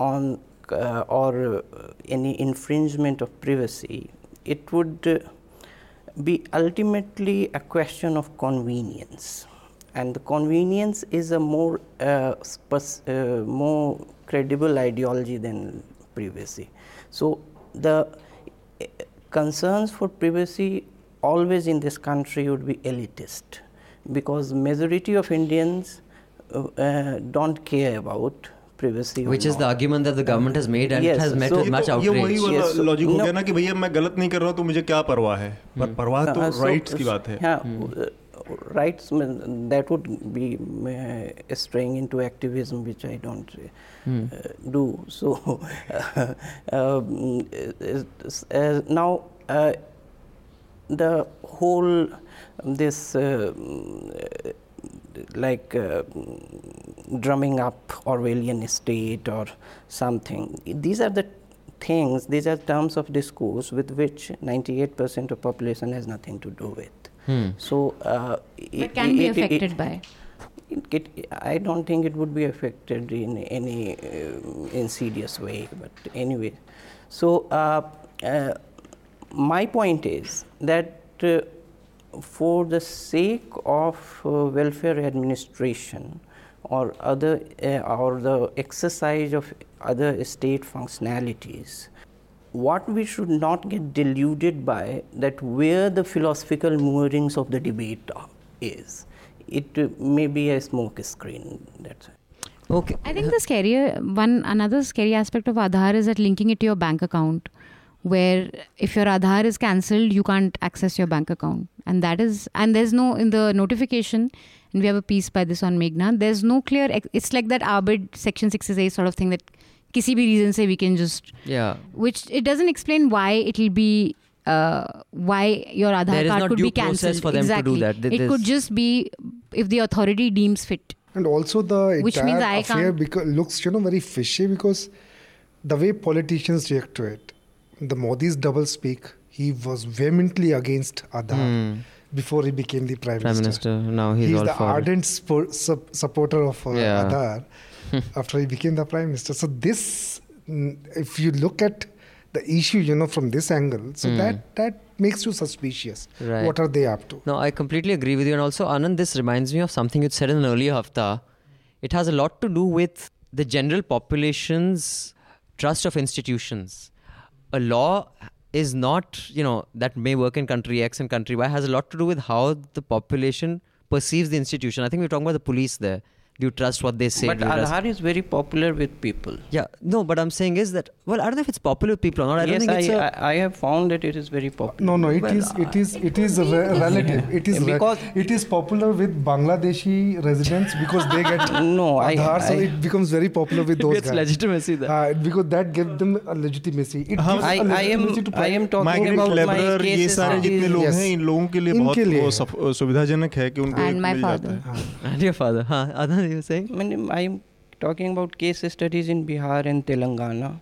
on uh, or uh, any infringement of privacy, it would be ultimately a question of convenience, and the convenience is a more uh, spec- uh, more credible ideology than privacy. So the uh, concerns for privacy always in this country would be elitist because majority of Indians uh, uh, don't care about privacy or which is the not. argument that the government has made and Yes, it has met so- with much ये वही outrage. वाला Yes, so- logic हो no. गया ना कि भैया मैं गलत नहीं कर रहा हूँ तो मुझे क्या परवाह है पर परवाह तो Uh, so- राइट्स की बात है Yeah, uh, rights that would be uh, straying into activism, which I don't uh, uh, do. So um, uh, uh, now uh, the whole this uh, like uh, drumming up Orwellian state or something. These are the things, these are terms of discourse with which 98% of population has nothing to do with. Hmm. So, uh, But can be affected by. It, it, I don't think it would be affected in any uh, insidious way, but anyway. So, uh, uh, my point is that uh, for the sake of uh, welfare administration or other uh, or the exercise of other state functionalities, what we should not get deluded by that where the philosophical moorings of the debate is. It may be a smoke screen. That's it. Okay. I think the scary one another scary aspect of Aadhaar is that linking it to your bank account, where if your Aadhaar is cancelled, you can't access your bank account, and that is and there's no in the notification, and we have a piece by this on Meghna. There's no clear. It's like that Arbid Section Six is a sort of thing that, किसी भी reason से we can just Yeah. which it doesn't explain why it'll be uh, why your Aadhaar There is card not could due be process cancelled. for them to do exactly. that. Th- It could there's- just be if the authority deems fit. And also the Which entire means I affair can't- beca- looks, you know, very fishy because the way politicians react to it, the Modi's double speak, he was vehemently against Aadhaar before he became the prime, Hmm. Prime Minister. Now he's, He's all the for it. ardent spo- sup- supporter of uh, Yeah. Aadhaar after he became the prime minister. So this, mm, if you look at the issue, you know, from this angle, so that that makes you suspicious. Right. What are they up to? No, I completely agree with you. And also, Anand, this reminds me of something you said in an earlier hafta. It has a lot to do with the general population's trust of institutions. A law is not, you know, that may work in country X and country Y, has a lot to do with how the population perceives the institution. I think we're talking about the police there Do you trust what they say? But Do you trust- Aadhaar is very popular with people. Yeah, no, but I'm saying is that, well, I don't know if it's popular with people or not. I yes, don't think it's I, a. I, I have found that it is very popular. No, no, it Well, is, it is, it is re- relative. It is re- Because- it is popular with Bangladeshi residents because they get No, I- Aadhaar, so I- it becomes very popular with It those gets guys. legitimacy there. Uh, because that gives them a legitimacy. It हाँ, gives I, a I am legitimacy to I am private- talking migrant about my labourer ये cases सारे studies. जितने लोग Yes. हैं इन लोगों के लिए इनके बहुत लिए वो है। सफ- सुविधाजनक है कि उनको And एक my मिल father. जाता है and your father, huh? Anand, you were saying? I mean, I am talking about case studies in Bihar and Telangana,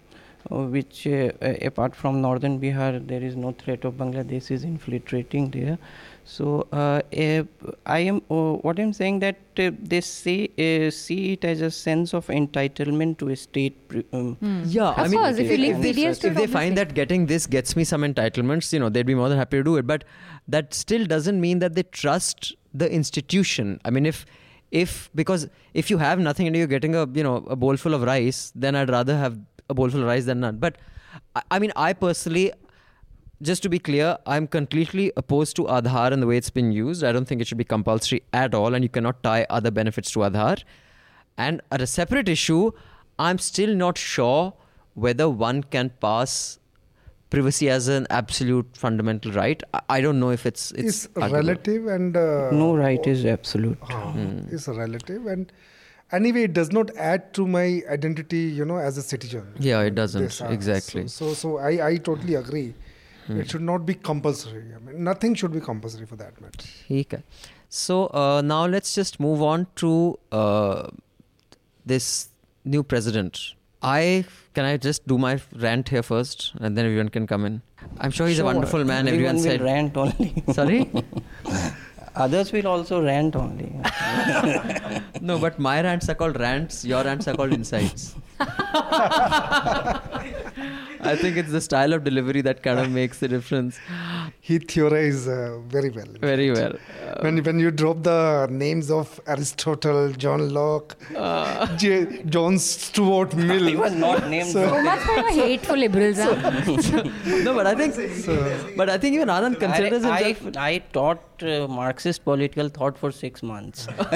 uh, which uh, uh, apart from northern Bihar, there is no threat of Bangladeshis infiltrating there. So uh, uh, I am uh, what I'm saying that uh, they say uh, see it as a sense of entitlement to a state. Pre- um, Yeah, Of I mean, course, if you link they, PDS to if they find that getting this gets me some entitlements, you know, they'd be more than happy to do it. But that still doesn't mean that they trust the institution. I mean, if if because if you have nothing and you're getting a you know a bowl full of rice, then I'd rather have a bowl full of rice than none. But I, I mean, I personally. Just to be clear, I'm completely opposed to Aadhaar and the way it's been used. I don't think it should be compulsory at all, and you cannot tie other benefits to Aadhaar. And at a separate issue, I'm still not sure whether one can pass privacy as an absolute fundamental right. I don't know if it's it's, it's relative and uh, no right is absolute. Uh, mm. It's relative and anyway, it does not add to my identity, you know, as a citizen. Yeah, it doesn't this, uh, ah, exactly. So, so, so, I I totally agree. Mm. It should not be compulsory. I mean, nothing should be compulsory for that matter. Okay. So uh, now let's just move on to uh, this new president I can I just do my rant here first, and then everyone can come in. I'm sure he's Sure, a wonderful man. Everyone Everyone said. rant only. Sorry. Others will also rant only. No, but my rants are called rants. Your rants are called insights. I think it's the style of delivery that kind of makes the difference. He theorized uh, very well. Very well. Uh, when, when you drop the names of Aristotle, John Locke, Uh. J- John Stuart Mill. he was not named. So- So much for your hateful liberals. huh? no, but I think, but I think even Anand considers I, himself, I, I taught uh, Marxist political thought for six months.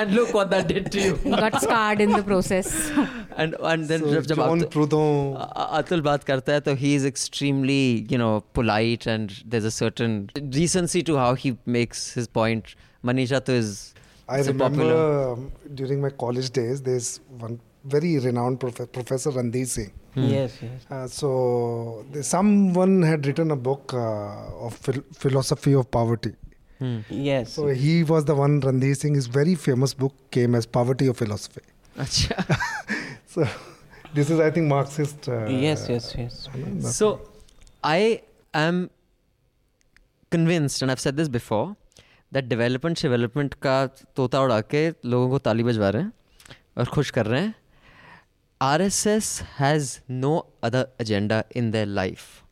and look what that did to you. Got scarred in the process. and and then so जब John Proudhon Atul baat karta hai, he is extremely you know polite and there's a certain decency to how he makes his point Manisha too, is I remember um, during my college days there's one very renowned prof- professor Randhir Singh Hmm. Yes, yes. Uh, so the, someone had written a book uh, of phil- philosophy of poverty. Hmm. Yes. So yes. he was the one. Randhir Singh. His very famous book came as Poverty of Philosophy. Acha. So this is, I think, Marxist. Uh, yes, yes, yes. so I am convinced, and I've said this before, that development development का तोता उड़ा के लोगों को ताली बजवा रहे हैं और खुश कर रहे हैं RSS has no other agenda in their life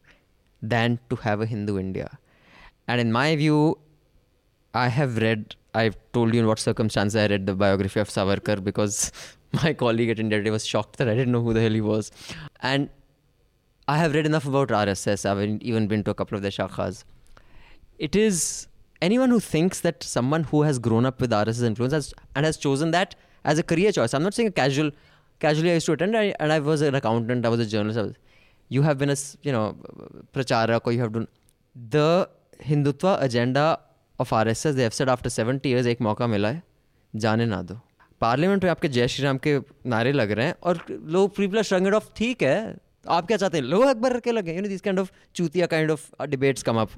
than to have a Hindu India. And in my view, I have read, I've told you in what circumstances I read the biography of Savarkar because my colleague at India Today was shocked that I didn't know who the hell he was. And I have read enough about RSS. I've even been to a couple of their shakhas. It is anyone who thinks that someone who has grown up with RSS influence has, and has chosen that as a career choice. I'm not saying a casual. Casually, I used to attend, I, and I was an accountant. I was a journalist. Was, you have been a you know pracharak, or you have done the Hindutva agenda of RSS. S have said after 70 years एक मौका मिला है जाने ना दो। Parliament में आपके जय श्री राम के नारे लग रहे हैं और लोग पीपल आर श्रंग ऑफ़ ठीक है आप क्या चाहते हैं? लोग अकबर के लगे you know this kind of चूतिया kind of debates come up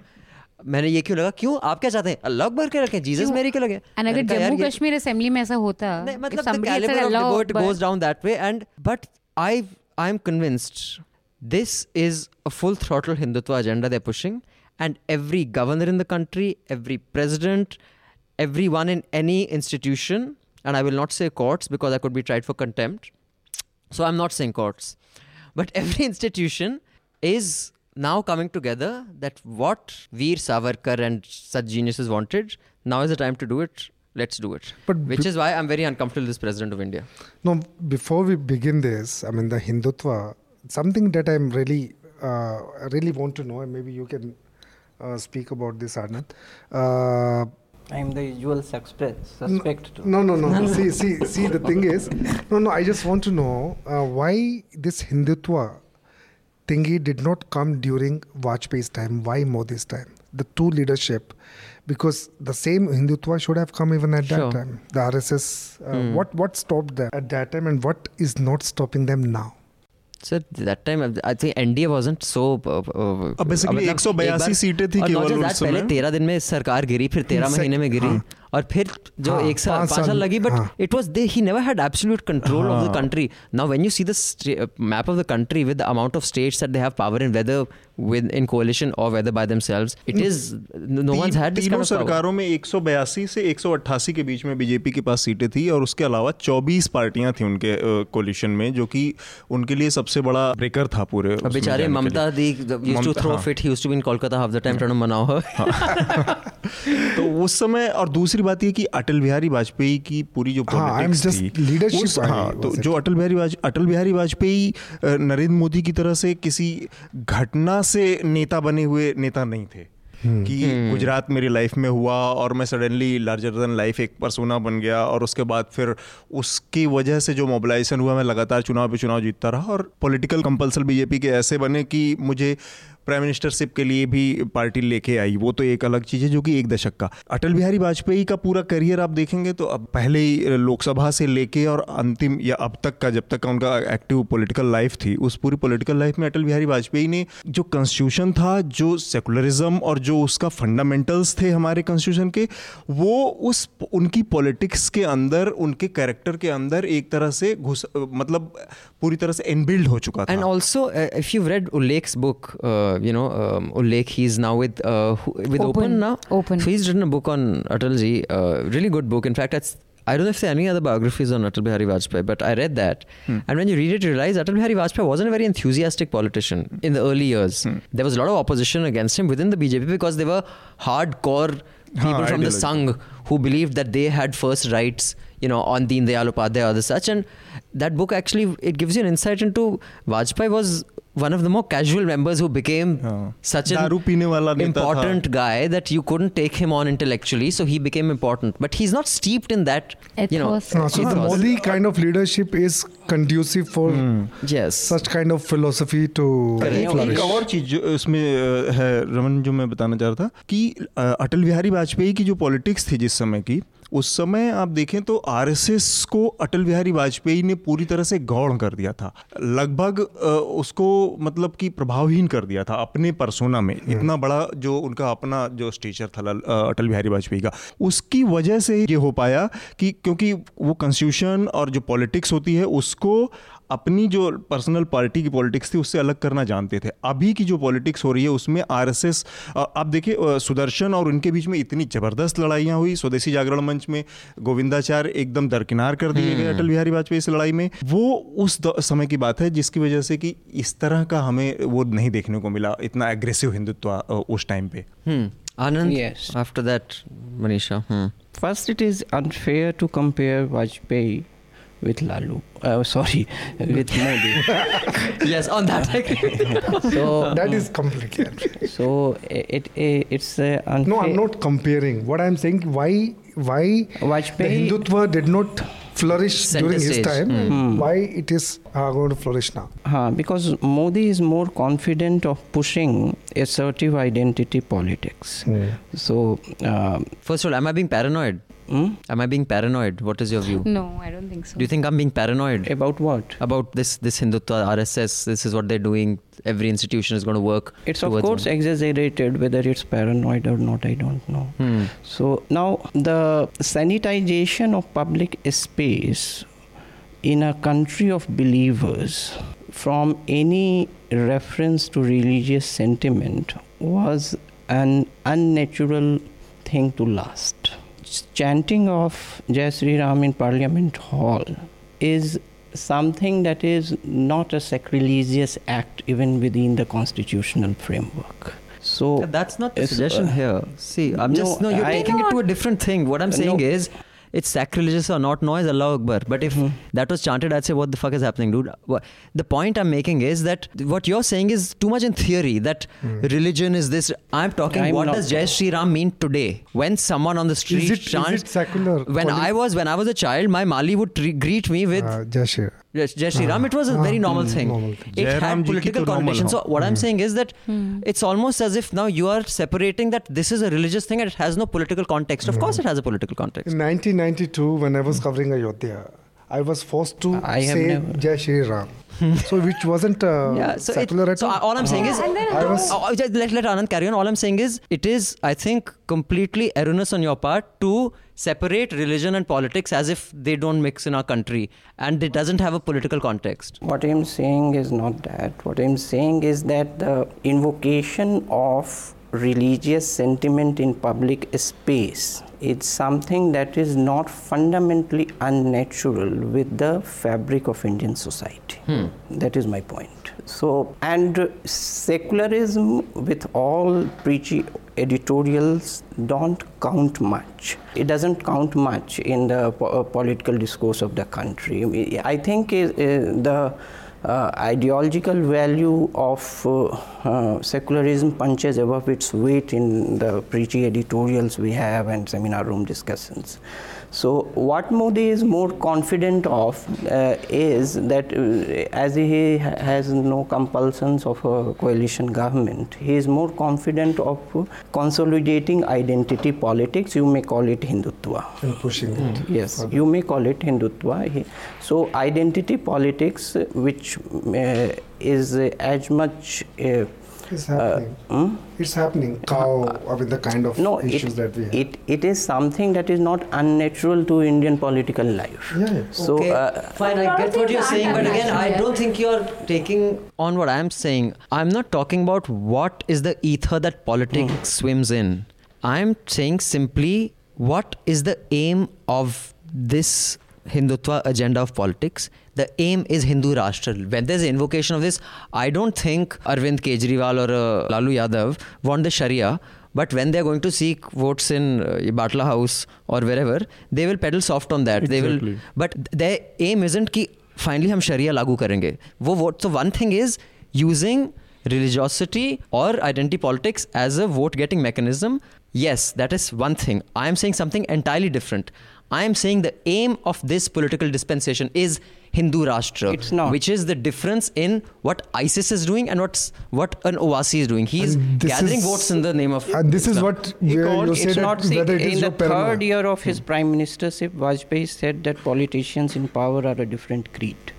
मैंने ये क्यों लगा? क्यों? आप क्या चाहते हैं? अल्लाह अकबर के रखे जीसस मेरी के लगे। And अगर जम्मू कश्मीर असेंबली में ऐसा होता मतलब the somebody had said caliber of Allah debate Akbar- goes down that way and but I I'm convinced this is a full throttle Hindutva agenda they're pushing and every governor in the country every president everyone in any institution and I will not say courts because I could be tried for contempt. So I'm not saying courts. But every institution is now coming together that what Veer Savarkar and such geniuses wanted now is the time to do it. Let's do it. But which be- is why I'm very uncomfortable with this president of India. No, before we begin this, I mean the Hindutva, something that I'm really, uh, really want to know, and maybe you can speak about this, Arnab. Uh, I'm the usual suspect. Suspect. to- no, no, no. no. see, see, see. The thing is, no, no. I just want to know uh, why this Hindutva thingy did not come during Vajpayee's time. Why Modi's time? The two leadership, because the same Hindutva should have come even at Sure. that time. The RSS. Uh, What what stopped them at that time, and what is not stopping them now? Sir that time I think NDA wasn't so basically 182 सीटें थी केवल उस समय पहले 13 दिन में सरकार गिरी फिर 13 महीने में गिरी। हाँ। और फिर जो हाँ, एक साल पाँच साल, साल लगी but it was they he. Never had absolute control of the country now when you see the map of the country with the amount of states that they have power in whether with in coalition और whether by themselves it is no one had this kind सरकारों में 182 से 188 के बीच में BJP के पास सीटें थी और उसके अलावा 24 पार्टियाँ थी उनके कोलिशन में जो कि उनके लिए सबसे बड़ा ब्रेकर था पूरे बेचारे Mamata di used to throw fit he. Used to be in Kolkata half the time turn मनाओ तो उस समय और दूसरी बात ये कि अटल बिहारी वाजपेयी की पूरी जो हाँ, पॉलिटिक्स just थी I हाँ तो जो अटल बिहारी वाज अटल बिहारी वाजपेयी नरेंद्र मोदी की तरह से किसी घटना से नेता बने हुए नेता नहीं थे। कि गुजरात मेरी लाइफ में हुआ और मैं सडनली लार्जर देन लाइफ एक परसोना बन गया और उसके बाद फिर उसकी वजह से जो मोबिलाइजेशन हुआ मैं लगातार चुनाव पे चुनाव जीतता रहा और पॉलिटिकल कंपल्सल बीजेपी के ऐसे बने कि मुझे प्राइम मिनिस्टरशिप के लिए भी पार्टी लेके आई। वो तो एक अलग चीज़ है जो कि एक दशक का। अटल बिहारी वाजपेयी का पूरा करियर आप देखेंगे तो अब पहले ही लोकसभा से लेके और अंतिम या अब तक का जब तक का उनका एक्टिव पॉलिटिकल लाइफ थी उस पूरी पॉलिटिकल लाइफ में अटल बिहारी वाजपेयी ने जो कॉन्स्टिट्यूशन था जो सेकुलरिज्म और जो उसका फंडामेंटल्स थे हमारे कॉन्स्टिट्यूशन के वो उस उनकी पॉलिटिक्स के अंदर उनके कैरेक्टर के अंदर एक तरह से घुस मतलब पूरी तरह से इनबिल्ड हो चुका था। And also if you read book, uh, you know, um, Ullekh, he's now with uh, with Open, Open, now. Open. So he's written a book on Atalji, uh, really good book. In fact, it's I don't know if there are any other biographies on Atal Bihari Vajpayee, but I read that. And when you read it, you realize Atal Bihari Vajpayee wasn't a very enthusiastic politician in the early years. There was a lot of opposition against him within the BJP because they were hardcore people from the ideology. Sangh who believed that they had first rights, you know, on Deen Dayal Upadhyay or the such. And that book actually it gives you an insight into Vajpayee was one of the more casual members who became हाँ. such an दारू पीने वाला नेता था। important guy that you couldn't take him on intellectually, so he became important. But he's not steeped in that, it you know. No, so the. Modi kind of leadership is conducive for mm. Yes. such kind of philosophy to. एक और चीज़ जो इसमें अ, है रमन जो मैं बताना चाह रहा था कि अ, अटल बिहारी वाजपेयी की जो पॉलिटिक्स थी जिस समय की उस समय आप देखें तो आरएसएस को अटल बिहारी वाजपेयी ने पूरी तरह से गौण कर दिया था। लगभग उसको मतलब कि प्रभावहीन कर दिया था अपने परसोना में। इतना बड़ा जो उनका अपना जो स्टेचर था अटल बिहारी वाजपेयी का। उसकी वजह से ये हो पाया कि क्योंकि वो कॉन्स्टिट्यूशन और जो पॉलिटिक्स होती है उसको अपनी जो पर्सनल पार्टी की पॉलिटिक्स थी उससे अलग करना जानते थे अभी की जो पॉलिटिक्स हो रही है उसमें आरएसएस आप देखिए सुदर्शन और उनके बीच में इतनी ज़बरदस्त लड़ाइयाँ हुई स्वदेशी जागरण मंच में गोविंदाचार्य एकदम दरकिनार कर दिए गए अटल बिहारी वाजपेयी से लड़ाई में वो उस समय की बात है जिसकी वजह से कि इस तरह का हमें वो नहीं देखने को मिला इतना एग्रेसिव हिंदुत्व उस टाइम पे. Anand, Yes. after that, Manisha. Hmm. First, it is unfair to compare Vajpayee with Lalu. Uh, sorry, with Modi. yes, on that. I agree. So, That is completely so it, it it's uh, unfair. No, I'm not comparing. What I'm saying, why why the Vajpayee. Hindutva did not flourish during his stage. time, Hmm. why it is uh, going to flourish now? Huh, because Modi is more confident of pushing assertive identity politics. So, uh, First of all, am I being paranoid? Hmm? Am I being paranoid? What is your view? No, I don't think so. Do you think I'm being paranoid about what? about this this Hindutva RSS? This is what they're doing. Every institution is going to work. It's of course one. exaggerated. Whether it's paranoid or not, I don't know. Hmm. So now the sanitization of public space in a country of believers from any reference to religious sentiment was an unnatural thing to last. Chanting of Jai Sri Ram in Parliament Hall is something that is not a sacrilegious act even within the constitutional framework. So That's not the suggestion uh, here. See, I'm just no, no. You're I- taking it to a different thing. What I'm saying no. is, it's sacrilegious or not. Noise, Allah Akbar. But if Hmm. that was chanted, I'd say, what the fuck is happening, dude? The point I'm making is that what you're saying is too much in theory. That religion is this. I'm talking. I'm what does Jai Shri Ram mean today? When someone on the street Is it, is chants. it secular? when calling- I was when I was a child, my Mali would tre- greet me with uh, Jai Shri Ram. Yes, Jai Shri Ram, Ah, it was a ah, very normal mm, thing. normal thing. It Jai had ji ki political to normal connotation. So what Hmm. I'm saying is that it's almost as if now you are separating that this is a religious thing and it has no political context. Of Hmm. course, it has a political context. In 1992, when I was covering Ayodhya, I was forced to I say never- Jai Shri Ram. so which wasn't uh, Yeah, so, it, secular at so all. all I'm saying is, I was Oh, oh, just let, let Anand carry on. All I'm saying is, it is, I think, completely erroneous on your part to separate religion and politics as if they don't mix in our country and it doesn't have a political context. What I'm saying is not that. What I'm saying is that the invocation of religious sentiment in public space it's something that is not fundamentally unnatural with the fabric of Indian society. That is my point. So, and secularism with all preachy editorials don't count much. It doesn't count much in the po- uh, political discourse of the country. I think uh, the uh, ideological value of uh, uh, secularism punches above its weight in the preachy editorials we have and seminar room discussions. So, what Modi is more confident of uh, is that uh, as he ha- has no compulsions of a coalition government, he is more confident of uh, consolidating identity politics. You may call it Hindutva. and pushing it. Yes, you may call it Hindutva. So, identity politics, uh, which uh, is uh, as much. Uh, It's uh, happening. hmm? It's happening. Cow, I mean, the kind of No, issues it, that we have. it, it is something that is not unnatural to Indian political life. yeah, yeah. So, okay, uh, fine, I get what you're saying, but again, I don't think you're taking on what I'm saying. I'm not talking about what is the ether that politics swims in. I'm saying simply what is the aim of this Hindutva agenda of politics. The aim is Hindu Rashtra. When there's an invocation of this, I don't think Arvind Kejriwal or uh, Lalu Yadav want the Sharia. But when they're going to seek votes in uh, Batla House or wherever, they will pedal soft on that. They will Exactly. but their aim isn't कि finally हम शरिया लागू करेंगे वो vote so one thing is using religiosity or identity politics as a vote getting mechanism yes that is one thing i am saying something entirely different i am saying the aim of this political dispensation is Hindu Rashtra, It's not. which is the difference in what ISIS is doing and what's what an Owaisi is doing. He's And this gathering is- votes in the name of. And this is what you, Because you it's that not see, whether it is in the your paranoia. third year of his prime ministership, Vajpayee said that politicians in power are a different creed.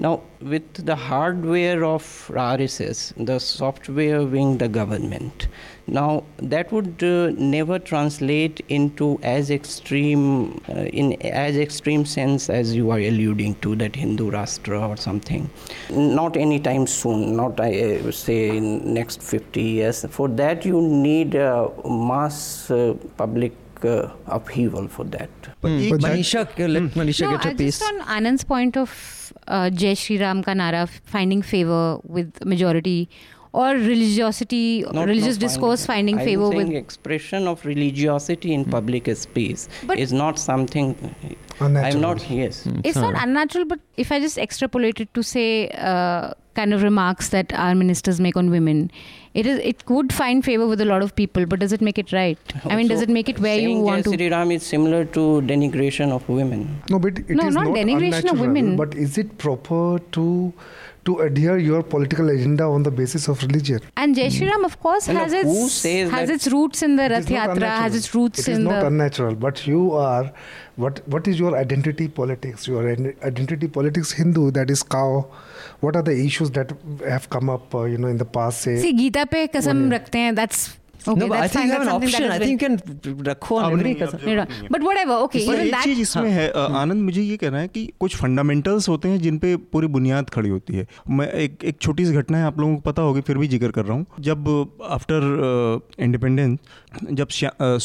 Now, with the hardware of RSS, the software wing the government. Now, that would uh, never translate into as extreme, uh, in as extreme sense as you are alluding to that Hindu Rashtra or something. Not anytime soon. Not I uh, say in next 50 years. For that, you need uh, mass uh, public uh, upheaval for that. Hmm. But that- Manisha, let Manisha no, get her piece. just on Anand's point of uh, Jai Shri Ram ka nara finding favor with majority or religiosity, Not- religious not discourse finding I'm favor with. expression of religiosity in public space But- is not something. Unnatural. I'm not. Yes. It's not unnatural, but if I just extrapolate it to say uh, kind of remarks that our ministers make on women, it is it would find favor with a lot of people, but does it make it right? I mean, does it make it where you saying want Jai to? Sri Ram is similar to denigration of women. No, but it is No, not not denigration of women. But is it proper to to adhere your political agenda on the basis of religion? And Jai Shri Ram, of course, And has its says has its roots in the It Rath Yatra, has its roots It is in the. It is not unnatural, but you are what what is your identity politics? Your identity politics Hindu, that is cow. What are the issues that have come up, uh, you know, in the past? Say, See, Gita पे कसम One- रखते हैं. That's okay. no, but I think you have an option. I think you can every kasam. है। But whatever. Okay. पर Even एक that. चीज़ इसमें है अ, आनंद मुझे ये कहना है कि कुछ फंडामेंटल्स होते हैं जिन पे पूरी बुनियाद खड़ी होती है मैं एक एक छोटी सी घटना है आप लोगों को पता होगी फिर भी ज़िक्र कर रहा हूँ जब आफ्टर इंडिपेंडेंस जब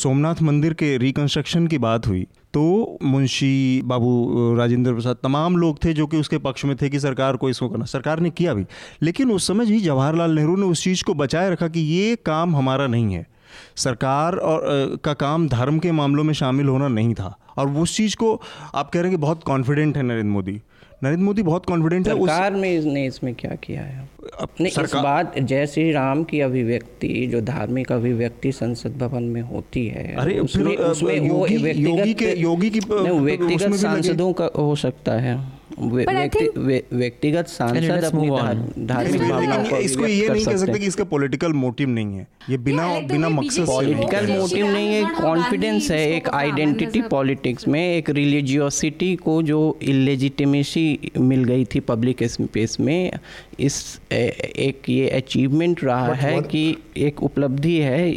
सोमनाथ मंदिर के रिकंस्ट्रक्शन की बात हुई तो मुंशी बाबू राजेंद्र प्रसाद तमाम लोग थे जो कि उसके पक्ष में थे कि सरकार को इसको करना, सरकार ने किया भी। लेकिन उस समय ही जवाहरलाल नेहरू ने उस चीज़ को बचाए रखा कि ये काम हमारा नहीं है। सरकार और का काम धर्म के मामलों में शामिल होना नहीं था। और उस चीज़ को आप कह रहे हैं कि बहुत कॉन्फिडेंट है नरेंद्र मोदी। नरेंद्र मोदी बहुत कॉन्फिडेंट है उस सरकार में इसने इसमें क्या किया है? अपने इस बात जय श्री राम की अभिव्यक्ति जो धार्मिक अभिव्यक्ति संसद भवन में होती है अरे, उसमें उसमें योगी- वो योगी के- योगी की, व्यक्तिगत सांसदों का हो सकता है। व्यक्तिगत सांसद धार्मिक इसको ये नहीं कह सकते कि इसका पॉलिटिकल मोटिव नहीं है। ये बिना बिना मकसद पॉलिटिकल मोटिव नहीं है कॉन्फिडेंस है एक आइडेंटिटी पॉलिटिक्स में एक रिलीजियोसिटी को जो इलेजिटिमेसी मिल गई थी पब्लिक स्पेस में इस एक ये अचीवमेंट रहा But है one- कि एक उपलब्धि है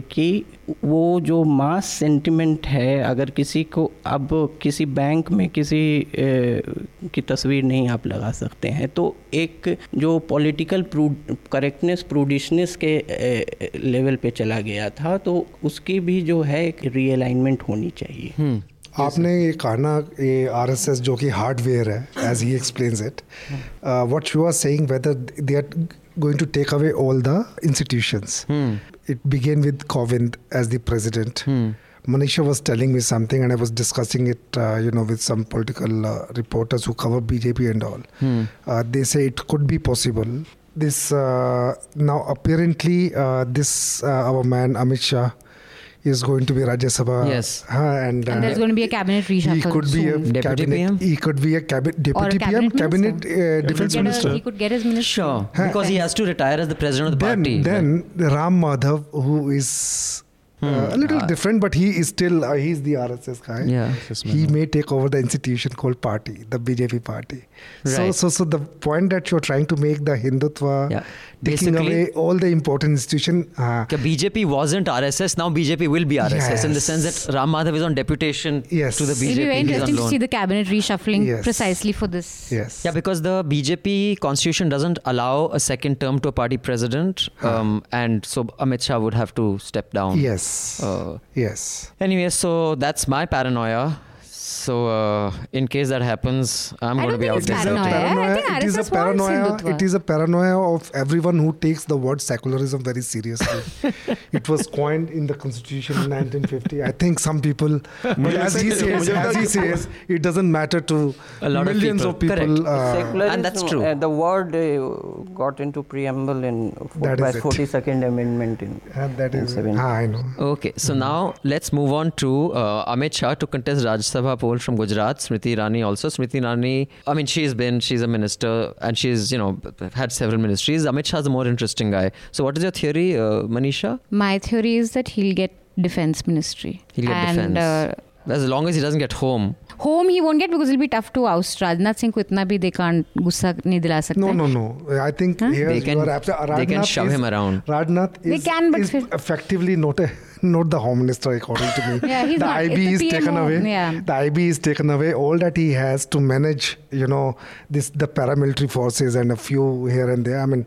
कि वो जो मास सेंटिमेंट है अगर किसी को अब किसी बैंक में किसी ए, की तस्वीर नहीं आप लगा सकते हैं तो एक जो पॉलिटिकल करेक्टनेस प्रूडिशनेस के ए, लेवल पे चला गया था तो उसकी भी जो है एक रीअलाइनमेंट होनी चाहिए। आपने ये कहना ये आरएसएस जो कि हार्डवेयर है as he explains it what you are saying whether they are going to take away all the institutions. Hmm. It began with Kovind as the president. Hmm. Manisha was telling me something, and I was discussing it, uh, you know, with some political uh, reporters who cover BJP and all. Hmm. Uh, they say it could be possible. This uh, now apparently uh, this uh, our man Amit Shah is going to be Rajya Sabha. Yes. uh, and, And there's uh, going to be a cabinet he reshuffle. could be a soon. Deputy cabinet. PM? He could be a cabinet deputy PM, cabinet cabinet minister. uh, defense Get a- minister. he could get his minister. Sure, Huh. because he has to retire as the president of the then, party. then the Ram Madhav, who is uh, a little Uh, different, but he is still uh, he's the RSS guy. Yeah. He may take over the institution called party, the BJP party. So, Right. so, so the point that you're trying to make the Hindutva, Yeah. Taking Basically- away all the important institution. Uh, BJP wasn't RSS. Now BJP will be RSS in the sense that Ram Madhav is on deputation Yes. to the It'll be BJP. very He's interesting to see the cabinet reshuffling Yes. precisely for this. yes. Yeah, because the BJP constitution doesn't allow a second term to a party president, um, and so Amit Shah would have to step down. Yes. Uh, yes. anyway, so that's my paranoia. So uh, in case that happens, I'm going to be out there. paranoia. I think it is a paranoia. It is a paranoia of everyone who takes the word secularism very seriously. it was coined in the constitution in 1950. I think some people, as he says, as he says, it doesn't matter to A lot of people. of people. Correct. uh, Secularism, and that's true. uh, the word uh, got into preamble in That by is it. 42nd amendment in and that is, in 70. ah, I know. Okay, so now let's move on to uh, Amit Shah to contest Rajya Sabha poll from Gujarat, Smriti Irani also. Smriti Irani, I mean, she's been, she's a minister and she's, you know, had several ministries. Amit Shah's a more interesting guy. So, what is your theory, uh, Manisha? My theory is that he'll get defense ministry. He'll get and, defense. Uh, as long as he doesn't get home. Home he won't get because it'll be tough to oust Rajnath Singh. Itna bhi they can't gussa nahi dila sakte. No, no, no. I think huh? they can, abs- they can shove is, him around. Rajnath is, they can, but is effectively not a not the home minister according to me. Yeah, he's the not. IB It's is the taken PMO, away. yeah. The IB is taken away. All that he has to manage, you know, this the paramilitary forces and a few here and there. I mean,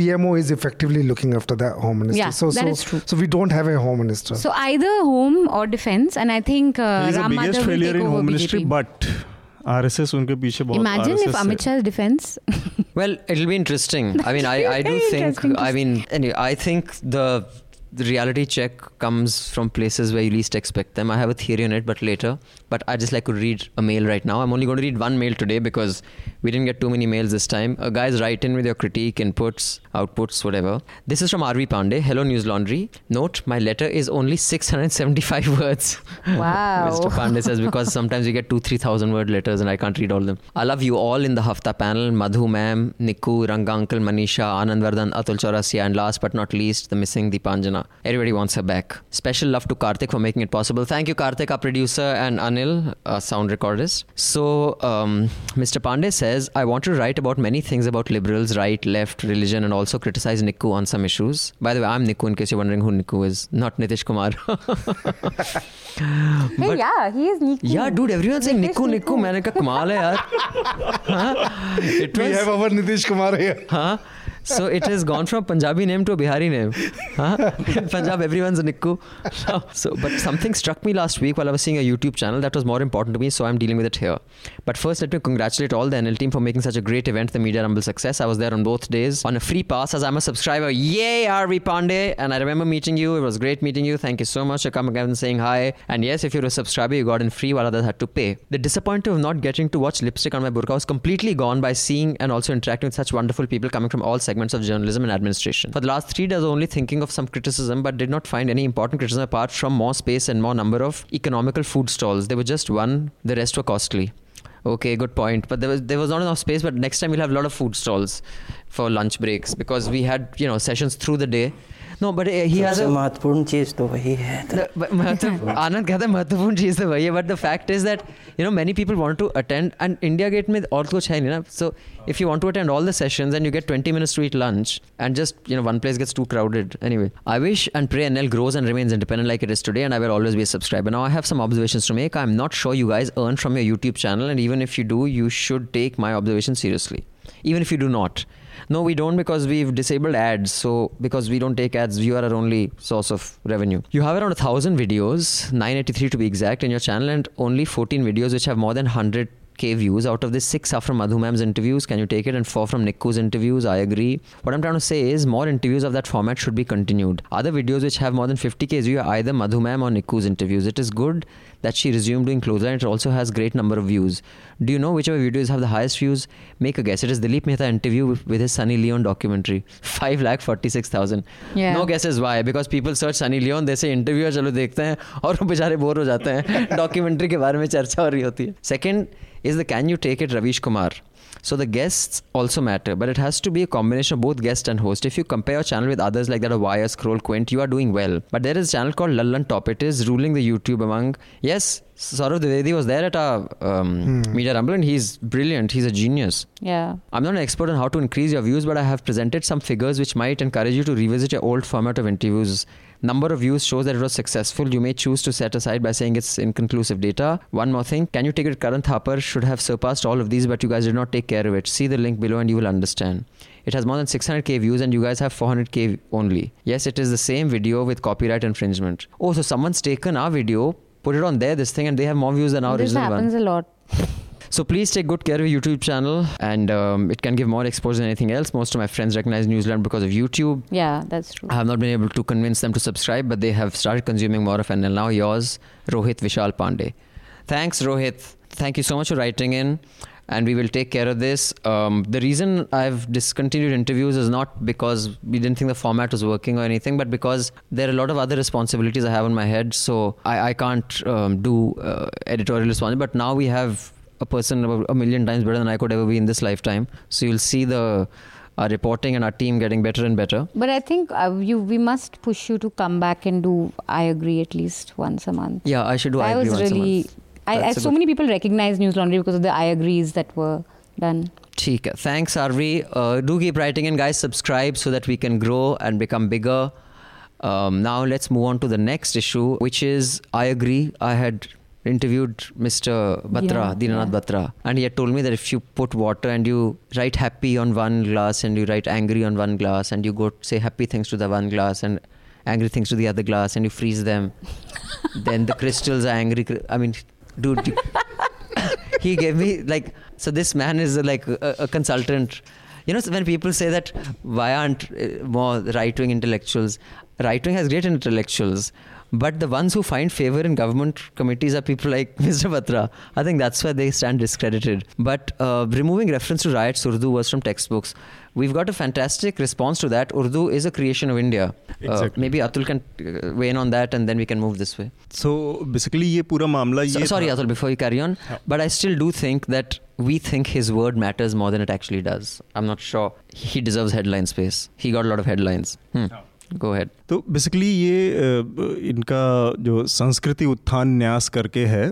PMO is effectively looking after the home minister. Yeah, so that so is true. so we don't have a home minister. So either home or defense, and I think uh, He's the Ram biggest Madhav will failure take in over home ministry, BJP. but RSS उनके पीछे बहुत Imagine if RSS Amit है. Shah's defense. Well, it'll be interesting. I mean, I, I do very think, interesting to I mean, anyway, I think the, the reality check comes from places where you least expect them. I have a theory on it, but later. But I just like to read a mail right now. I'm only going to read one mail today because we didn't get too many mails this time. Uh, guys, write in with your critique, inputs, outputs, whatever. This is from RV Pandey. Hello, News Laundry. Note, my letter is only 675 words. Wow. Mr. Pandey says because sometimes you get two, three thousand word letters and I can't read all them. I love you all in the Hafta panel Madhu ma'am, Niku, Ranga uncle, Manisha, Anand Vardhan, Atul Chaurasia, and last but not least, the missing Deepanjana. Everybody wants her back. Special love to Karthik for making it possible. Thank you, Karthik, our producer, and Anil, a sound recordist. So, um, Mr. Pandey says, I want to write about many things about liberals, right, left, religion, and also criticize Niku on some issues. By the way, I'm Niku, in case you're wondering who Niku is, not Nitish Kumar. hey, yeah, he is Niku. Yeah, dude, everyone's saying Nitish Niku, Niku. Niku. मैंने कहा कमाल है यार हाँ? It we was have our Nitish Kumar here. huh? So it has gone from Punjabi name to a Bihari name. Huh? In Punjab, everyone's a Nikku. So, but something struck me last week while I was seeing a YouTube channel that was more important to me, so I'm dealing with it here. But first, let me congratulate all the NL team for making such a great event, the Media Rumble success. I was there on both days on a free pass as I'm a subscriber. Yay, RV Pandey! And I remember meeting you. It was great meeting you. Thank you so much for coming and saying hi. And yes, if you're a subscriber, you got in free while others had to pay. The disappointment of not getting to watch lipstick on my burqa was completely gone by seeing and also interacting with such wonderful people coming from all segments of journalism and administration. For the last three days, only thinking of some criticism, but did not find any important criticism apart from more space and more number of economical food stalls. There were just one, the rest were costly. Okay, good point. But there was there was not enough space. But next time we'll have a lot of food stalls for lunch breaks because we had you know sessions through the day. No but he has a महत्वपूर्ण चीज़ तो वही है। मतलब आनंद कहता है महत्वपूर्ण चीज़ तो वही है but the fact is that you know many people want to attend and India Gate में और कुछ है नहीं ना so if you want to attend all the sessions and you get 20 minutes to eat lunch and just you know one place gets too crowded anyway I wish and pray NL grows and remains independent like it is today and I will always be a subscriber now I have some observations to make I am not sure you guys earn from your YouTube channel and even if you do you should take my observation seriously even if you do not no, we don't because we've disabled ads. So because we don't take ads, you are our only source of revenue. You have around a thousand videos, 983 to be exact, in your channel, and only 14 videos which have more than 100 k views out of this six are from madhu ma'am's interviews. Can you take it? And four from nikku's interviews. I agree. What i'm trying to say is more interviews of that format should be continued. Other videos which have more than 50k views are either madhu ma'am or nikku's interviews. It is good that she resumed doing closer and it also has great number of views. Do you know which of our videos have the highest views? Make a guess. It is dilip mehta interview with, his sunny Leone documentary. 5 lakh 46000 yeah. no guesses why. Because people search sunny Leone they say interview chalo dekhte hain aur bechare bore ho jate hain. Documentary के बारे में चर्चा हो रही होती है is the can you take it Ravish Kumar. So the guests also matter, but it has to be a combination of both guest and host. If you compare your channel with others like that of Wire, Scroll, Quint, you are doing well. But there is a channel called Lallan Top. It is ruling the YouTube among yes. Saurabh Dwivedi was there at our um, Media Rumble and he's brilliant. He's a genius. Yeah. I'm not an expert on how to increase your views, but I have presented some figures which might encourage you to revisit your old format of interviews. Number of views shows that it was successful. You may choose to set aside by saying it's inconclusive data. One more thing, can you take it? Karan Thapar should have surpassed all of these, but you guys did not take care of it. See the link below and you will understand. It has more than 600k views and you guys have 400k only. Yes, it is the same video with copyright infringement. Oh, so someone's taken our video, put it on there, this thing, and they have more views than our this original one. happens a lot. So please take good care of your YouTube channel, and um, it can give more exposure than anything else. Most of my friends recognize News Laundry because of YouTube. Yeah, that's true. I have not been able to convince them to subscribe, but they have started consuming more of NL. Now yours, Rohit Vishal Pandey. Thanks, Rohit. Thank you so much for writing in. and we will take care of this. Um, the reason I've discontinued interviews is not because we didn't think the format was working or anything, but because there are a lot of other responsibilities I have on my head. So I, I can't um, do uh, editorial responsibility. But now we have a person about a million times better than I could ever be in this lifetime. So you'll see the our reporting and our team getting better and better. But I think uh, you we must push you to come back and do I agree at least once a month. Yeah, I should do. I that agree was once a really. month. I, I, That's a so good- many people recognize News Laundry because of the I agrees that were done. ठीक है thanks Arvi uh, do keep writing in guys subscribe so that we can grow and become bigger um, now let's move on to the next issue which is I agree I had interviewed Mr. Batra Yeah, Dinanath yeah. Batra and he had told me that if you put water and you write happy on one glass and you write angry on one glass and you go say happy things to the one glass and angry things to the other glass and you freeze them then the crystals are angry I mean dude he gave me like so this man is like a, a consultant you know so when people say that why aren't uh, more right-wing intellectuals right-wing has great intellectuals but the ones who find favor in government committees are people like Mr. Batra. I think that's where they stand discredited. But uh, removing reference to riots Urdu was from textbooks. We've got a fantastic response to that. Urdu is a creation of India. Uh, exactly. Uh, maybe Atul can uh, weigh in on that and then we can move this way. So basically, ye pura mamla so, Sorry, Atul, before you carry on. Yeah. But I still do think that we think his word matters more than it actually does. I'm not sure. He deserves headline space. He got a lot of headlines. Hmm. Yeah. Go head तो basically ये इनका जो संस्कृति उत्थान न्यास करके है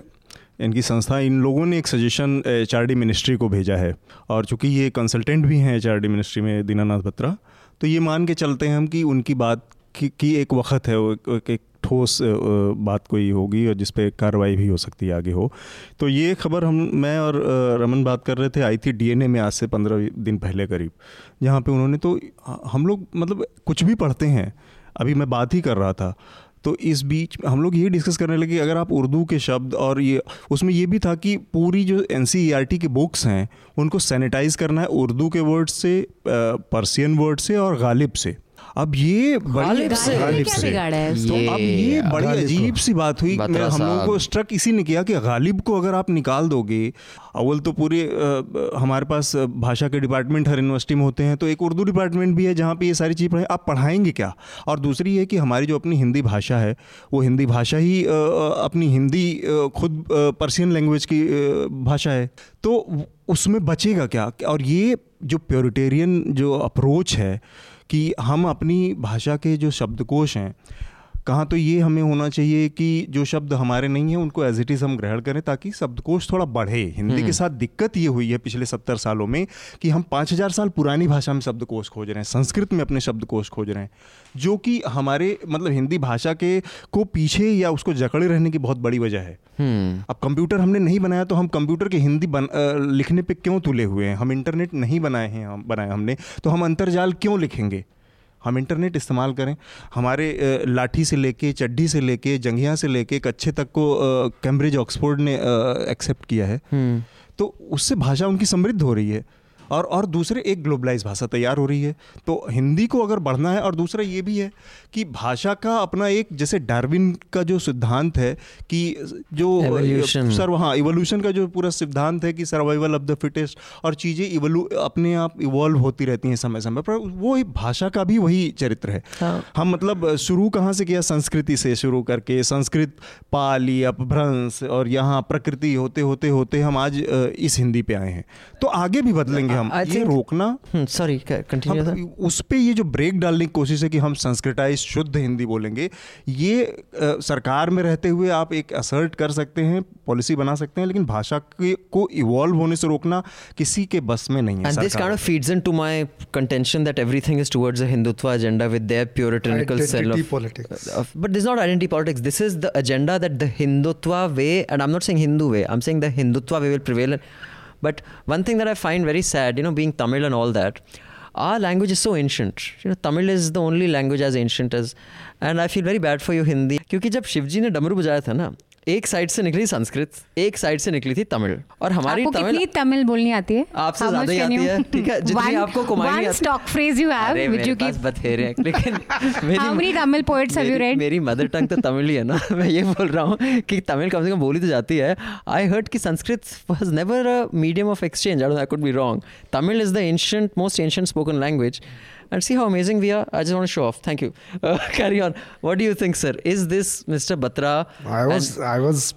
इनकी संस्था इन लोगों ने एक सजेशन एचआरडी मिनिस्ट्री को भेजा है। और चूँकि ये कंसल्टेंट भी हैं एचआरडी मिनिस्ट्री में दीनानाथ बत्रा तो ये मान के चलते हैं हम कि उनकी बात की, की एक वक्त है एक, एक ठोस बात कोई होगी और जिस पे कार्रवाई भी हो सकती है आगे हो। तो ये खबर हम, मैं और रमन बात कर रहे थे, आई थी डीएनए में आज से पंद्रह दिन पहले करीब। जहाँ पे उन्होंने तो हम लोग मतलब कुछ भी पढ़ते हैं, अभी मैं बात ही कर रहा था तो इस बीच हम लोग ये डिस्कस करने लगे, अगर आप उर्दू के शब्द और ये, उसमें ये भी था कि पूरी जो एन की बुक्स हैं, उनको सैनिटाइज करना है उर्दू के वर्ड से पर्सियन वर्ड से और गालिब से। अब ये बड़ी गालिब से? गालिब से तो अब ये बड़ी अजीब सी बात हुई हम लोगों को स्ट्रक इसी ने किया कि गालिब को अगर आप निकाल दोगे अव्वल तो पूरे हमारे पास भाषा के डिपार्टमेंट हर यूनिवर्सिटी में होते हैं तो एक उर्दू डिपार्टमेंट भी है जहाँ पे ये सारी चीज़ पढ़ाएँ। आप पढ़ाएँगे क्या? और दूसरी है कि हमारी जो अपनी हिंदी भाषा है वो हिंदी भाषा ही अपनी हिंदी खुद पर्सियन लैंग्वेज की भाषा है। तो उसमें बचेगा क्या? और ये जो प्योरिटेरियन जो अप्रोच है कि हम अपनी भाषा के जो शब्दकोश हैं कहाँ तो ये हमें होना चाहिए कि जो शब्द हमारे नहीं हैं उनको एज इट इज़ हम ग्रहण करें ताकि शब्दकोश थोड़ा बढ़े। हिंदी के साथ दिक्कत ये हुई है पिछले सत्तर सालों में कि हम पाँच हज़ार साल पुरानी भाषा में शब्दकोश खोज रहे हैं संस्कृत में अपने शब्दकोश खोज रहे हैं जो कि हमारे मतलब हिंदी भाषा के को पीछे या उसको जकड़े रहने की बहुत बड़ी वजह है। Hmm. अब कंप्यूटर हमने नहीं बनाया तो हम कंप्यूटर के हिंदी बन, लिखने पर क्यों तुले हुए हैं? हम इंटरनेट नहीं बनाए हैं हम बनाए हमने तो हम अंतरजाल क्यों लिखेंगे? हम इंटरनेट इस्तेमाल करें। हमारे लाठी से लेके चड्ढी से लेके जंघिया से लेके कच्छे तक को कैम्ब्रिज ऑक्सफोर्ड ने एक्सेप्ट किया है। Hmm. तो उससे भाषा उनकी समृद्ध हो रही है। और और दूसरे एक ग्लोबलाइज भाषा तैयार हो रही है तो हिंदी को अगर बढ़ना है और दूसरा ये भी है कि भाषा का अपना एक जैसे डार्विन का जो सिद्धांत है कि जो Evolution. सर्व हाँ इवोल्यूशन का जो पूरा सिद्धांत है कि सर्वाइवल ऑफ़ द फिटेस्ट और चीज़ें इवोल्यू अपने आप इवॉल्व होती रहती हैं समय समय पर वो भाषा का भी वही चरित्र है हाँ। हम मतलब शुरू कहाँ से किया संस्कृति से शुरू करके संस्कृत पाली अपभ्रंश और यहाँ प्रकृति होते होते होते हम आज इस हिंदी पे आए हैं तो आगे भी बदलेंगे करेंगे हम ये रोकना सॉरी कंटिन्यू उस पर ये जो ब्रेक डालने की कोशिश है कि हम संस्कृताइज शुद्ध हिंदी बोलेंगे ये आ, सरकार में रहते हुए आप एक असर्ट कर सकते हैं पॉलिसी बना सकते हैं लेकिन भाषा के को इवॉल्व होने से रोकना किसी के बस में नहीं है this kind of feeds my contention that everything is towards a Hindutva agenda with their puritanical sale of but this not identity politics this is the agenda that the Hindutva way and I am not saying Hindu way I am saying the Hindutva way will prevail But one thing that I find very sad, you know, being Tamil and all that, our language is so ancient. You know, Tamil is the only language as ancient as, and I feel very bad for you Hindi. क्योंकि जब शिवजी ने डमरू बजाया था ना एक side से निकली संस्कृत एक साइड से निकली थी तमिल। और हमारी आपको तमिल कितनी तमिल बोलनी आती है? आपसे ज़्यादा ही आती है। ठीक है जितनी One- आपको one आती phrase you have अरे which मेरे पास बथेरे लेकिन मेरी many Tamil poets have you मेरी- read? मेरी मदर टंग तो तमिल ही है ना। मैं ये बोल रहा हूँ कि तमिल कम से कम बोली तो जाती है। आई हर्ड कि Sanskrit was never a medium of exchange I I could be wrong Tamil is the ancient most ancient spoken language and see how amazing we are. I just want to show off. Thank you. Uh, carry on. What do you think, sir? Is this Mr. Batra? I was and- I was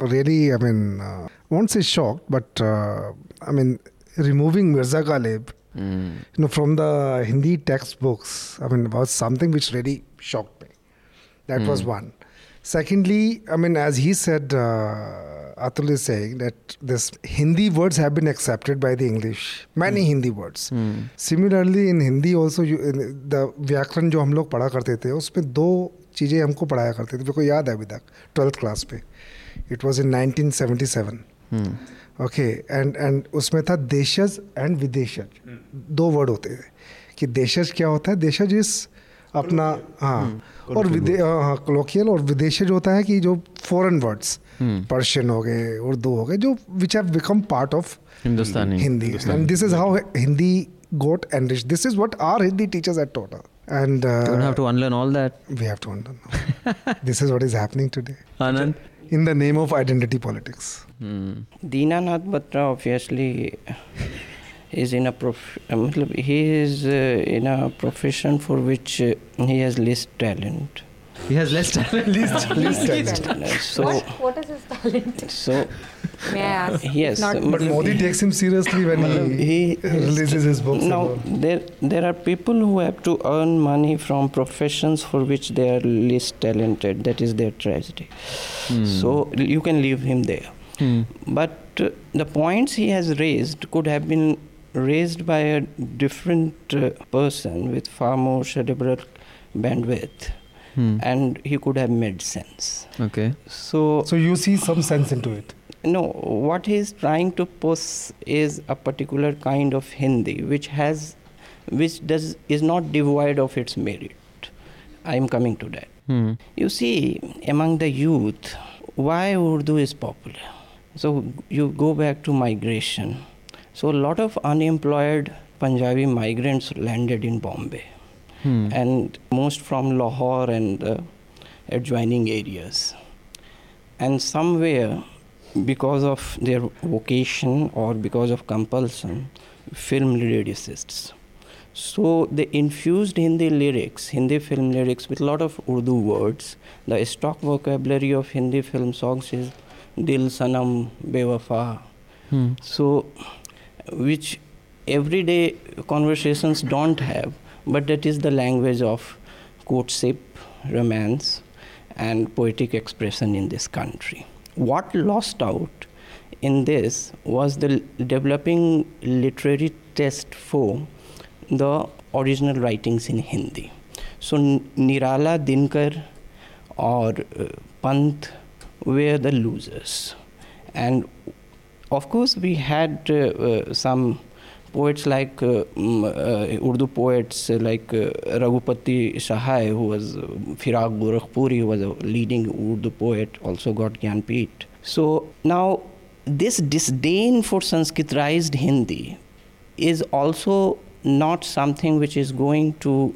really I mean uh, won't say shocked, but uh, I mean removing Mirza Ghalib, you know, from the Hindi textbooks, I mean, was something which really shocked me. That was one. Secondly, I mean, as he said, uh, Atul is saying that this Hindi words have been accepted by the English. Many mm. Hindi words. Mm. Similarly, in Hindi also, you, in the व्याकरण जो हम लोग पढ़ा करते थे उसमें दो चीज़ें हमको पढ़ाया करते थे मेरे को याद है अभी तक ट्वेल्थ क्लास पे it was in 1977 okay and and उसमें था देशज एंड विदेशज दो वर्ड होते थे कि देशज क्या होता है देशज इस अपना हाँ और विदे हाँ कलोकियल और विदेशज होता है कि जो फॉरेन वर्ड्स पर्शियन हो गए उर्दू हो गए जो which have become part of Hindustani Hindi and this is how Hindi got and rich this is what are Hindi teachers at total and have all that we have to unlearn this is what is happening today Anand in the name of identity politics Dinanath Batra obviously is in a prof- he is uh, in a profession for which he has least talent. He has less talent. Least, least talent. So what is his talent? so May I ask? yes, Not- uh, But matlab, Modi takes him seriously when he, he releases his books. and Now, there, there are people who have to earn money from professions for which they are least talented. That is their tragedy. So, you can leave him there. Hmm. But uh, the points he has raised could have been raised by a different uh, person with far more cerebral bandwidth, Hmm. and he could have made sense. Okay. So, So you see some sense into it. no, what he is trying to push is a particular kind of Hindi which has, which does is not devoid of its merit. I am coming to that. Hmm. You see, among the youth, why Urdu is popular? So you go back to migration. So a lot of unemployed Punjabi migrants landed in Bombay, Hmm. and most from Lahore and uh, adjoining areas. And somewhere, because of their vocation or because of compulsion, film lyricists. So they infused Hindi lyrics, Hindi film lyrics, with a lot of Urdu words. The stock vocabulary of Hindi film songs is Dil Sanam Bewafa. Hmm. So, which everyday conversations don't have, but that is the language of courtship, romance, and poetic expression in this country. What lost out in this was the developing literary test for the original writings in Hindi. So Nirala Dinkar or uh, Pant were the losers. And of course, we had uh, uh, some poets like uh, mm, uh, Urdu poets uh, like Raghupati Sahai, who was Firaq who was a leading Urdu poet, also got Gyanpith. So now, this disdain for Sanskritized Hindi is also not something which is going to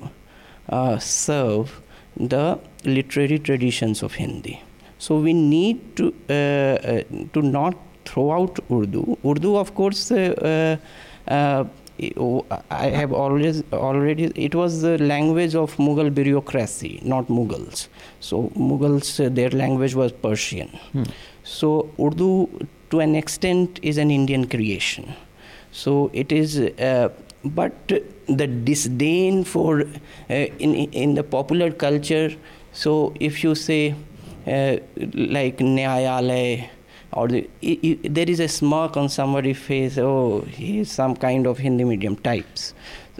uh, serve the literary traditions of Hindi. So we need to uh, uh, to not throw out Urdu. Urdu, of course, I have always already. It was the language of Mughal bureaucracy, not Mughals. So Mughals, uh, their language was Persian. So Urdu, to an extent, is an Indian creation. So it is, uh, but the disdain for uh, in in the popular culture. So if you say uh, like Nyayalay, or the, there is a smirk on somebody's face. Oh, he is some kind of Hindi medium types,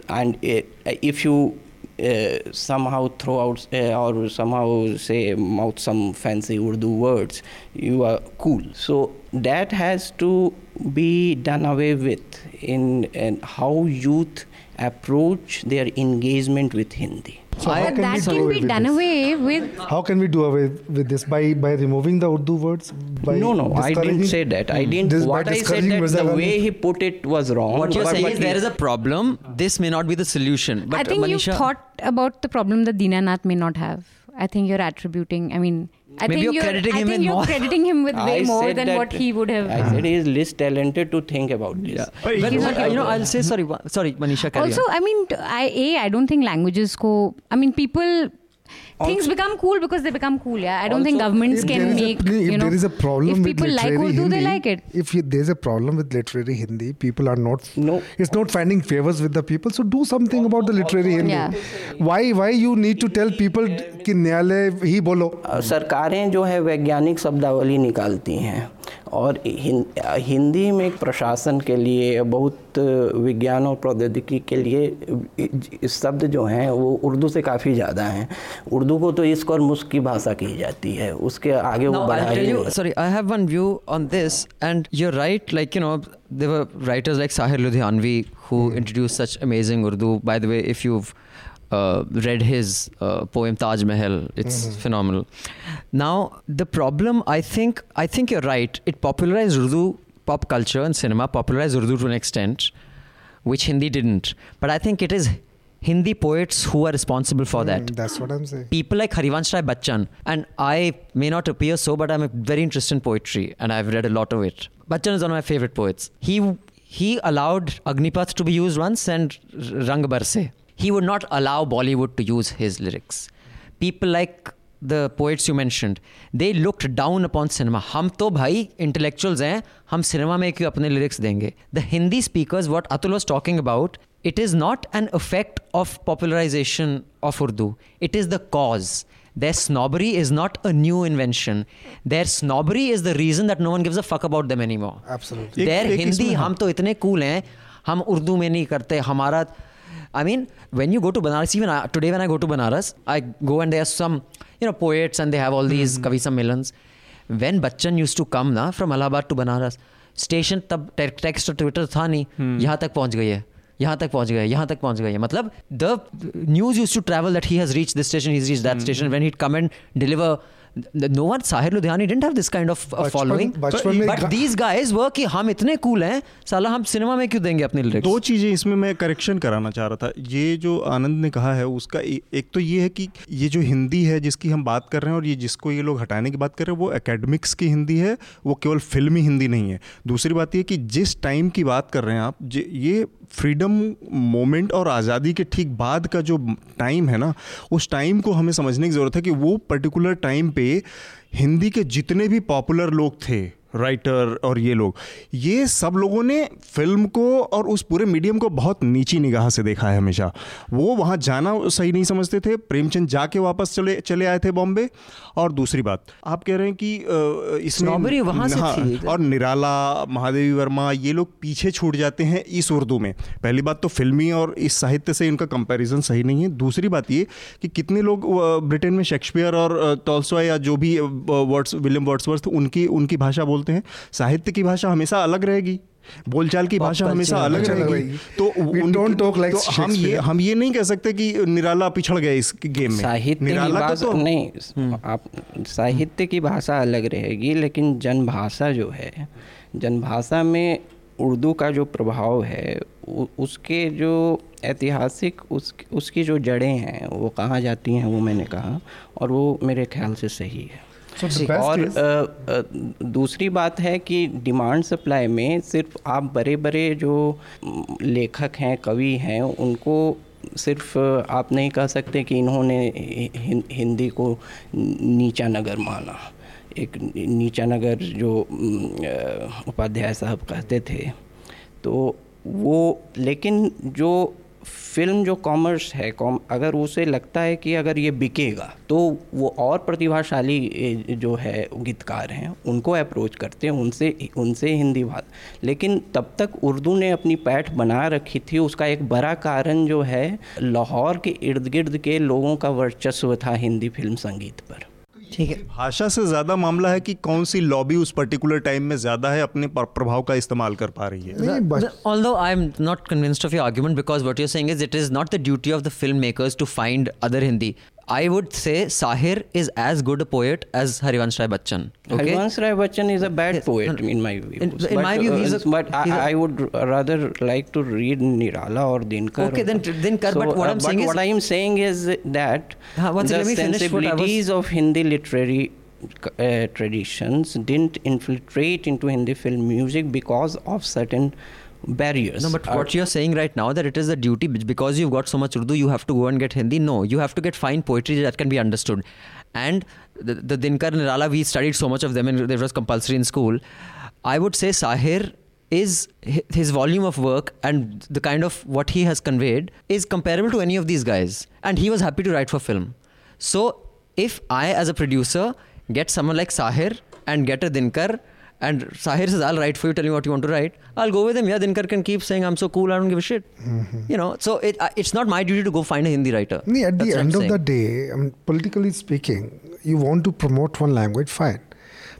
and uh, if you uh, somehow throw out uh, or somehow say mouth some fancy Urdu words, you are cool. So that has to be done away with in, in how youth approach their engagement with Hindi. So how But can that can be done this? away with. How can we do away with this by by removing the Urdu words? By no, no, I didn't say that. I hmm. didn't. This- what I said that the way he put it was wrong. What you're saying is there is a problem. This may not be the solution. But I think Manisha, you've thought about the problem that Dinanath may not have. I think you're attributing. I mean, I Maybe think you're crediting I him think you're more. crediting him with way I more said than that- what he would have. I said he is less talented to think about this. Yeah. But But, he's not you know. I'll say sorry. wa- Sorry, Manisha. Carry also on. i mean t- i a i don't think languages go i mean people things become cool because they become cool yeah i don't also, think governments can a make if you know there is a problem if with people like urdu Hindi, they like it If you, there's a problem with literary Hindi, people are not. No. It's not finding favors with the people. So do something about the literary Hindi. Yeah. Why why you need to tell people कि न्यायालय ही बोलो अ, सरकारें जो है वैज्ञानिक शब्दावली निकालती हैं और हिंदी में एक प्रशासन के लिए बहुत विज्ञान और प्रौद्योगिकी के लिए शब्द जो हैं वो उर्दू से काफ़ी ज़्यादा हैं। उर्दू को तो इसको और मुस्क की भाषा की जाती है उसके आगे वो sorry I have one view on this and you're right like you know there writers like Sahir Ludhianvi who introduce such amazing Urdu by the way if you uh, read his uh, poem Taj Mahal, it's phenomenal. Now, the problem, I think, I think you're right. It popularized Urdu pop culture and cinema, popularized Urdu to an extent, which Hindi didn't. But I think it is Hindi poets who are responsible for that Mm, That's what I'm saying. people like Harivansh Rai Bachchan, and I may not appear so, but I'm very interested in poetry, and I've read a lot of it. Bachchan is one of my favorite poets. He he allowed Agnipath to be used once and Rang Barse He would not allow Bollywood to use his lyrics. People like the poets you mentioned, they looked down upon cinema. हम तो भाई intellectuals हैं, हम cinema में क्यों अपने lyrics देंगे? The Hindi speakers, what Atul was talking about, it is not an effect of popularization of Urdu. It is the cause. Their snobbery is not a new invention. Their snobbery is the reason that no one gives a fuck about them anymore. Absolutely. Their एक- एक Hindi, इसमें- हम तो इतने cool हैं, हम उर्दू में नहीं करते. हमारा, I mean, when you go to Banaras, even I, today when I go to Banaras, I go and there are some, you know, poets and they have all these Hmm. Kavi Sammilans. When Bachchan used to come na from Allahabad to Banaras, station तब text और Twitter था नहीं Hmm. यहाँ तक पहुँच गई है यहाँ तक पहुँच गए यहाँ तक पहुँच गए मतलब the news use to travel that he has reach this station he reach that station when he come and deliver no one Sahir Ludhiani didn't have this kind of uh, बचपन- following. बचपन में but गा- these guys were कि हम इतने cool हैं साला हम सिनेमा में क्यों देंगे अपने lyrics? दो चीज़ें इसमें मैं करेक्शन कराना चाह रहा था। ये जो आनंद ने कहा है उसका ए- एक तो ये है कि ये जो हिंदी है जिसकी हम बात कर रहे हैं और ये जिसको ये लोग हटाने की बात कर रहे हैं वो एकेडमिक्स की हिंदी है वो केवल फिल्मी हिंदी नहीं है। दूसरी बात ये कि जिस टाइम की बात कर रहे हैं आप ये फ्रीडम मोमेंट और आज़ादी के ठीक बाद का जो टाइम है ना, उस टाइम को हमें समझने की ज़रूरत है कि वो पर्टिकुलर टाइम पे हिंदी के जितने भी पॉपुलर लोग थे राइटर और ये लोग। ये सब लोगों ने फ़िल्म को और उस पूरे मीडियम को बहुत नीची निगाह से देखा है हमेशा। वो वहाँ जाना सही नहीं समझते थे। प्रेमचंद जाके वापस चले चले आए थे बॉम्बे। और दूसरी बात आप कह रहे हैं कि इसमें वहाँ से हाँ, थी। और निराला महादेवी वर्मा ये लोग पीछे छूट जाते हैं इस उर्दू में। पहली बात तो फिल्मी और इस साहित्य से इनका कंपैरिजन सही नहीं है। दूसरी बात ये कि कितने लोग ब्रिटेन में शेक्सपियर और टॉल्सॉय या जो भी वर्ड्स विलियम वर्ड्सवर्थ उनकी उनकी भाषा बोलते हैं साहित्य की भाषा हमेशा अलग रहेगी बोलचाल की भाषा हमेशा अलग अलग रहेगी। तो talk like तो हम ये हम ये नहीं कह सकते कि निराला पिछड़ गए इस गेम में। साहित्य निराला को तो नहीं आप साहित्य की भाषा अलग रहेगी लेकिन जनभाषा जो है जनभाषा में उर्दू का जो प्रभाव है उसके जो ऐतिहासिक उस उसकी जो जड़ें हैं वो कहाँ जाती हैं वो मैंने कहा और वो मेरे ख्याल से सही है। So और is- दूसरी बात है कि डिमांड सप्लाई में सिर्फ़ आप बड़े बड़े जो लेखक हैं कवि हैं उनको सिर्फ़ आप नहीं कह सकते कि इन्होंने हिंदी को नीचा नगर माना। एक नीचा नगर जो उपाध्याय साहब कहते थे। तो वो लेकिन जो फ़िल्म जो कॉमर्स है कॉम अगर उसे लगता है कि अगर ये बिकेगा तो वो और प्रतिभाशाली जो है, गीतकार हैं, उनको अप्रोच करते हैं, उनसे उनसे हिंदी बात। लेकिन तब तक उर्दू ने अपनी पैठ बना रखी थी, उसका एक बड़ा कारण जो है, लाहौर के इर्द गिर्द के लोगों का वर्चस्व था हिंदी फ़िल्म संगीत पर। ठीक है। भाषा से ज़्यादा मामला है कि कौन सी लॉबी उस पर्टिकुलर टाइम में ज़्यादा है अपने प्रभाव का इस्तेमाल कर पा रही है? I am not convinced of your argument because what your is it is not the duty of the film makers to find other Hindi I would say Sahir is as good a poet as Harivansh Rai Bachchan. Okay. Harivansh Rai Bachchan is a bad poet in my view. In- in my view, he's a- but he's a- I, I would rather like to read Nirala or Dinkar. Okay, then- then Kar, but what I'm saying is- what I am saying is that one the second, let me finish what I was- sensibilities of Hindi literary uh, traditions didn't infiltrate into Hindi film music because of certain barriers. No, but Uh, what you're saying right now that it is a duty because you've got so much Urdu, you have to go and get Hindi. No, you have to get fine poetry that can be understood. And the, the Dinkar Nirala, we studied so much of them and it was compulsory in school. I would say Sahir is his volume of work and the kind of what he has conveyed is comparable to any of these guys. And he was happy to write for film. So if I, as a producer, get someone like Sahir and get a Dinkar, and Sahir says, I'll write for you, tell me what you want to write. I'll go with him. Yeah, Dinkar can keep saying, I'm so cool, I don't give a shit. You know, so it, uh, it's not my duty to go find a Hindi writer. Nee, at That's the end I'm of the day, I mean, politically speaking, you want to promote one language, fine.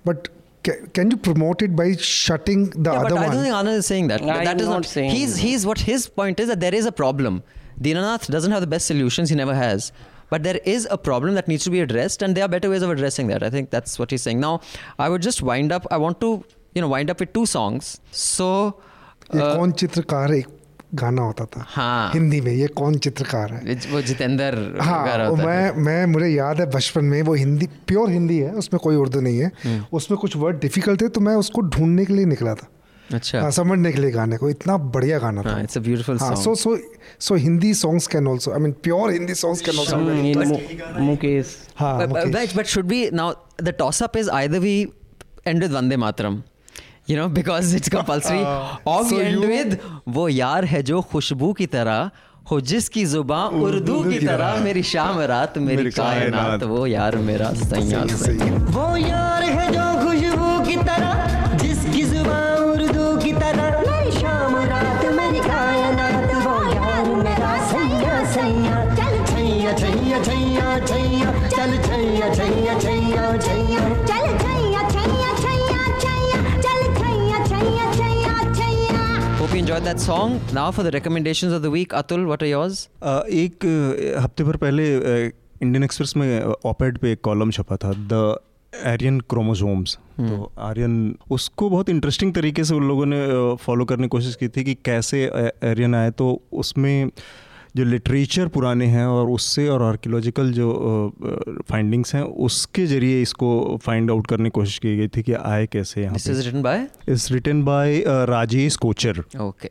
But ca- can you promote it by shutting the Yeah, other but I don't one? think Anand is saying that. I that am is not saying He's, that. he's what his point is that there is a problem. Dinanath doesn't have the best solutions, he never has. But there is a problem that needs to be addressed, and there are better ways of addressing that. I think that's what he's saying. Now, I would just wind up. I want to, you know, wind up with two songs. So, uh, कौन चित्रकार एक गाना होता था हाँ। हिंदी में ये कौन चित्रकार है वो जितेंद्र हाँ है। मैं मैं मुझे याद है बचपन में वो हिंदी प्योर हिंदी है उसमें कोई उर्दू नहीं है हम्म। उसमें कुछ वर्ड डिफ़िकल्ट थे तो मैं उसको ढूँढने के लिए निकला था अच्छा। हाँ, समझने के लिए गाने को इतना बढ़िया गाना था। It's a beautiful song so so so Hindi songs can also I mean pure Hindi songs can also Mukesh. हाँ but should be now the toss up is either we end with Vande Mataram you know because it's compulsory और we end with वो यार है जो खुशबू की तरह हो जिसकी ज़ुबान उर्दू की तरह। मेरी शाम रात मेरी कायनात वो यार मेरा सैया वो यार है जो खुशबू की तरह छैया छैया चल छैया छैया छैया छैया चल छैया छैया छैया छैया चल Chaiyya Chaiyya Chaiyya Chaiyya hope you enjoyed that song. Now for the recommendations of the week. Atul what are yours? अ, एक अ, हफ़्ते भर पहले इंडियन एक्सप्रेस में ऑपेड पे एक कॉलम छपा था द एरियन क्रोमोसोम्स तो आर्यन उसको बहुत इंटरेस्टिंग तरीके से उन लोगों ने फॉलो करने की कोशिश की थी कि कैसे एरियन आए तो उसमें जो लिटरेचर पुराने हैं और उससे और आर्कियोलॉजिकल जो फाइंडिंग्स हैं उसके ज़रिए इसको फाइंड आउट करने की कोशिश की गई थी कि आए कैसे यहाँ is written by is written by Rajesh Kochar. Okay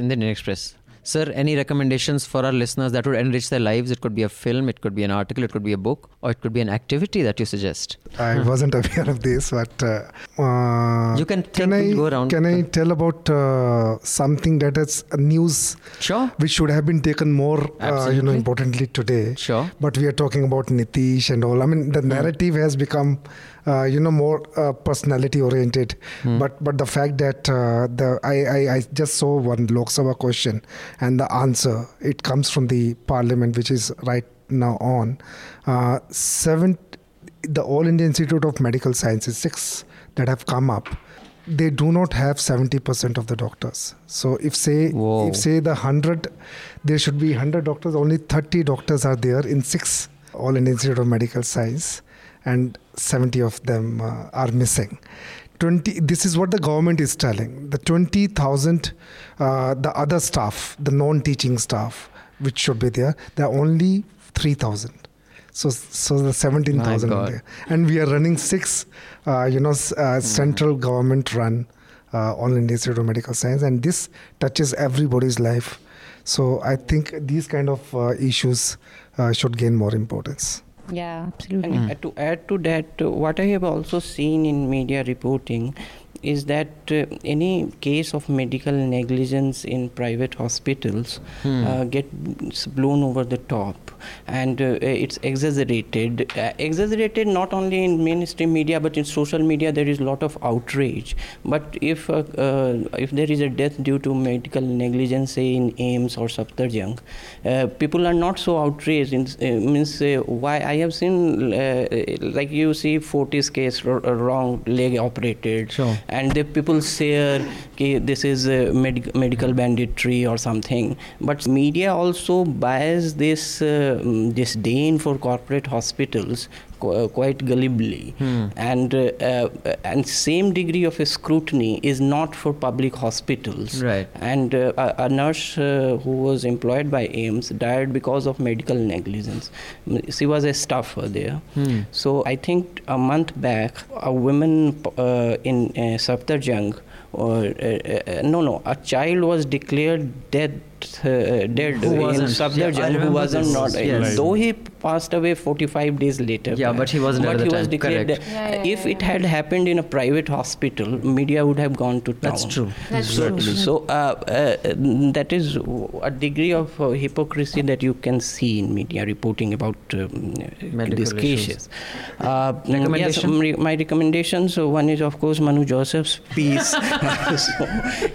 Indian Express. Sir, any recommendations for our listeners that would enrich their lives? It could be a film, it could be an article, it could be a book, or it could be an activity that you suggest. I wasn't aware of this, but uh, uh, You can can I go around. can I tell about uh, something that is news Sure. which should have been taken more, uh, you know, importantly today. Sure. But we are talking about Nitish and all. I mean, the narrative has become, uh, you know, more uh, personality oriented. But but the fact that uh, the I, I I just saw one Lok Sabha question and the answer it comes from the parliament, which is right now on. Uh, seven, the All India Institute of Medical Sciences, six that have come up. They do not have 70% of the doctors. So if say Whoa. if say the 100 there should be 100 doctors only 30 doctors are there in six all indian institute of medical science and 70 of them uh, are missing 20 this is what the government is telling the 20000 uh, the other staff the non teaching staff which should be there there are only 3000 so so the 17000 My are God. there and we are running six uh, you know uh, central government run uh, all India Institute of Medical Science, and this touches everybody's life. So I think these kind of uh, issues uh, should gain more importance. Yeah, absolutely. And uh, to add to that, what I have also seen in media reporting is that uh, any case of medical negligence in private hospitals Hmm. uh, gets blown over the top and uh, it's exaggerated. Uh, exaggerated not only in mainstream media but in social media there is a lot of outrage. But if uh, uh, if there is a death due to medical negligence, say in AIIMS or Safdarjung, uh, people are not so outraged. In, uh, means why I have seen uh, like you see Fortis case r- wrong leg operated, Sure. And the people say okay, this is uh, medic- medical banditry or something. But media also buys this uh, disdain for corporate hospitals quite gullibly, Hmm. and uh, uh, and same degree of scrutiny is not for public hospitals. Right. And uh, a, a nurse uh, who was employed by AIIMS died because of medical negligence. She was a staffer there. Hmm. So I think a month back, a woman uh, in uh, Safdarjung, or uh, uh, no, no, a child was declared dead. Uh, dead Who in wasn't? Yeah, I Safdarjung, who wasn't this. not, Yes. though he passed away 45 days later. Yeah, but he wasn't But at the he was time. declared Correct. dead. Yeah, yeah, if yeah, it had happened in a private hospital, media would have gone to town. That's true. That's so, true. so uh, uh, that is a degree of uh, hypocrisy that you can see in media reporting about um, these cases. Uh, yes, Recommendation? um, my recommendations. So one is of course Manu Joseph's piece. So,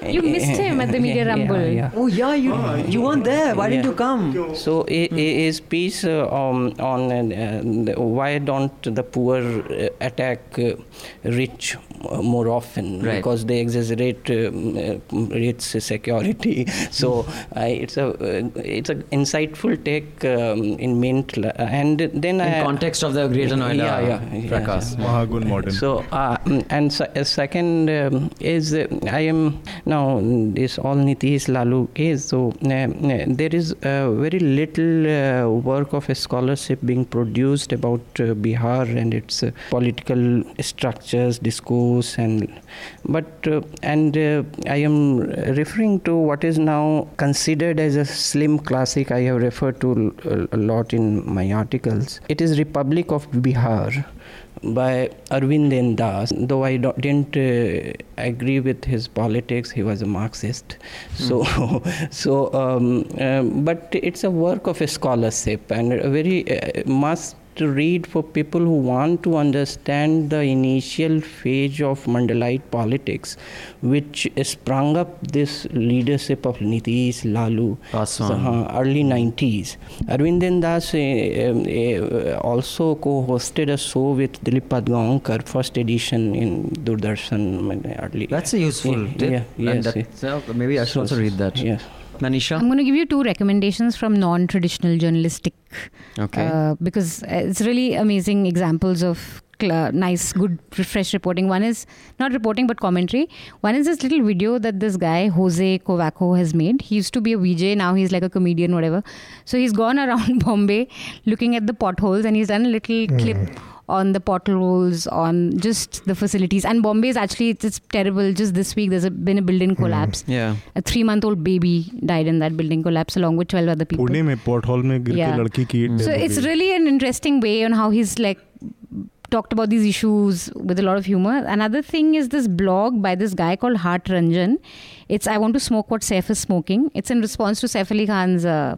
You missed him at the Media yeah, Rumble. Yeah, yeah. Oh yeah, you you weren't there. Why didn't you come? So i- i- his piece uh, um, on uh, why don't the poor uh, attack uh, rich more often Right. because they exaggerate um, uh, rich security. So it's a uh, it's a insightful take um, in mint and then In I, context of the Greater Noida Yeah, yeah, yeah. fracas. Mahagun modern. so, uh, and se- uh, second um, is uh, I am now this all Nitish Lalu case. So there is uh, very little uh, work of a scholarship being produced about uh, Bihar and its uh, political structures, discourse, and but uh, and uh, I am referring to what is now considered as a slim classic. I have referred to a lot in my articles. It is Republic of Bihar by Arvind Das. Though I don't, didn't uh, agree with his politics, he was a Marxist. So, so, um, um, but it's a work of a scholarship and a very uh, must read for people who want to understand the initial phase of Mandalite politics, which sprung up this leadership of Nitish Lalu, Paswan. uh, early 90s. Arvind Das uh, uh, also co-hosted a show with Dilip Padgaonkar, first edition in Doordarshan uh, early. That's a useful Yeah, tip. yeah, and yes, that- so maybe I should So- also read that. Yes. Manisha. I'm going to give you two recommendations from non-traditional journalistic, Okay. uh, because it's really amazing examples of cl- nice, good, fresh reporting. One is not reporting but commentary. One is this little video that this guy Jose Covaco has made. He used to be a VJ, now he's like a comedian, whatever. So he's gone around Bombay looking at the potholes, and he's done a little clip on the potholes, on just the facilities. And Bombay is actually it's, it's terrible. Just this week, there's a, been a building hmm. collapse. Mm. Yeah, a three-month-old baby died in that building collapse along with 12 other people. Pune mein pothole mein gir yeah. ke ki hmm. So it's really an interesting way on how he's like talked about these issues with a lot of humor. Another thing is this blog by this guy called Heart Ranjan. It's I want to smoke what Saif is smoking. It's in response to Saif Ali Khan's uh,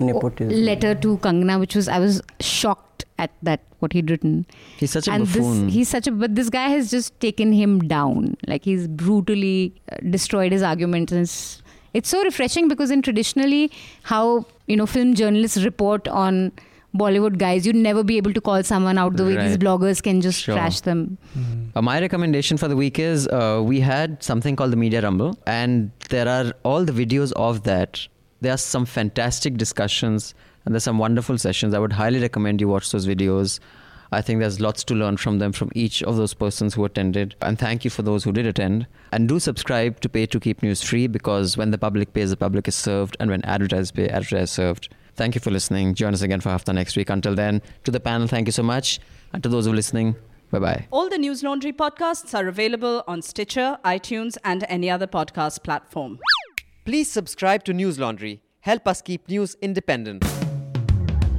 letter to Kangna, which was I was shocked at that what he'd written. He's such a and buffoon. this he's such a but this guy has just taken him down. Like he's brutally uh, destroyed his arguments and. It's, it's so refreshing because in traditionally how you know film journalists report on Bollywood guys, you'd never be able to call someone out the way these bloggers can just Sure. trash them. Uh, my recommendation for the week is uh, we had something called the Media Rumble, and there are all the videos of that. There are some fantastic discussions, and there's some wonderful sessions. I would highly recommend you watch those videos. I think there's lots to learn from them, from each of those persons who attended. And thank you for those who did attend. And do subscribe to Pay to Keep News Free because when the public pays, the public is served. And when advertisers pay, advertisers is served. Thank you for listening. Join us again for Hafta next week. Until then, to the panel, thank you so much. And to those who are listening, bye bye. All the News Laundry podcasts are available on Stitcher, iTunes, and any other podcast platform. Please subscribe to News Laundry. Help us keep news independent.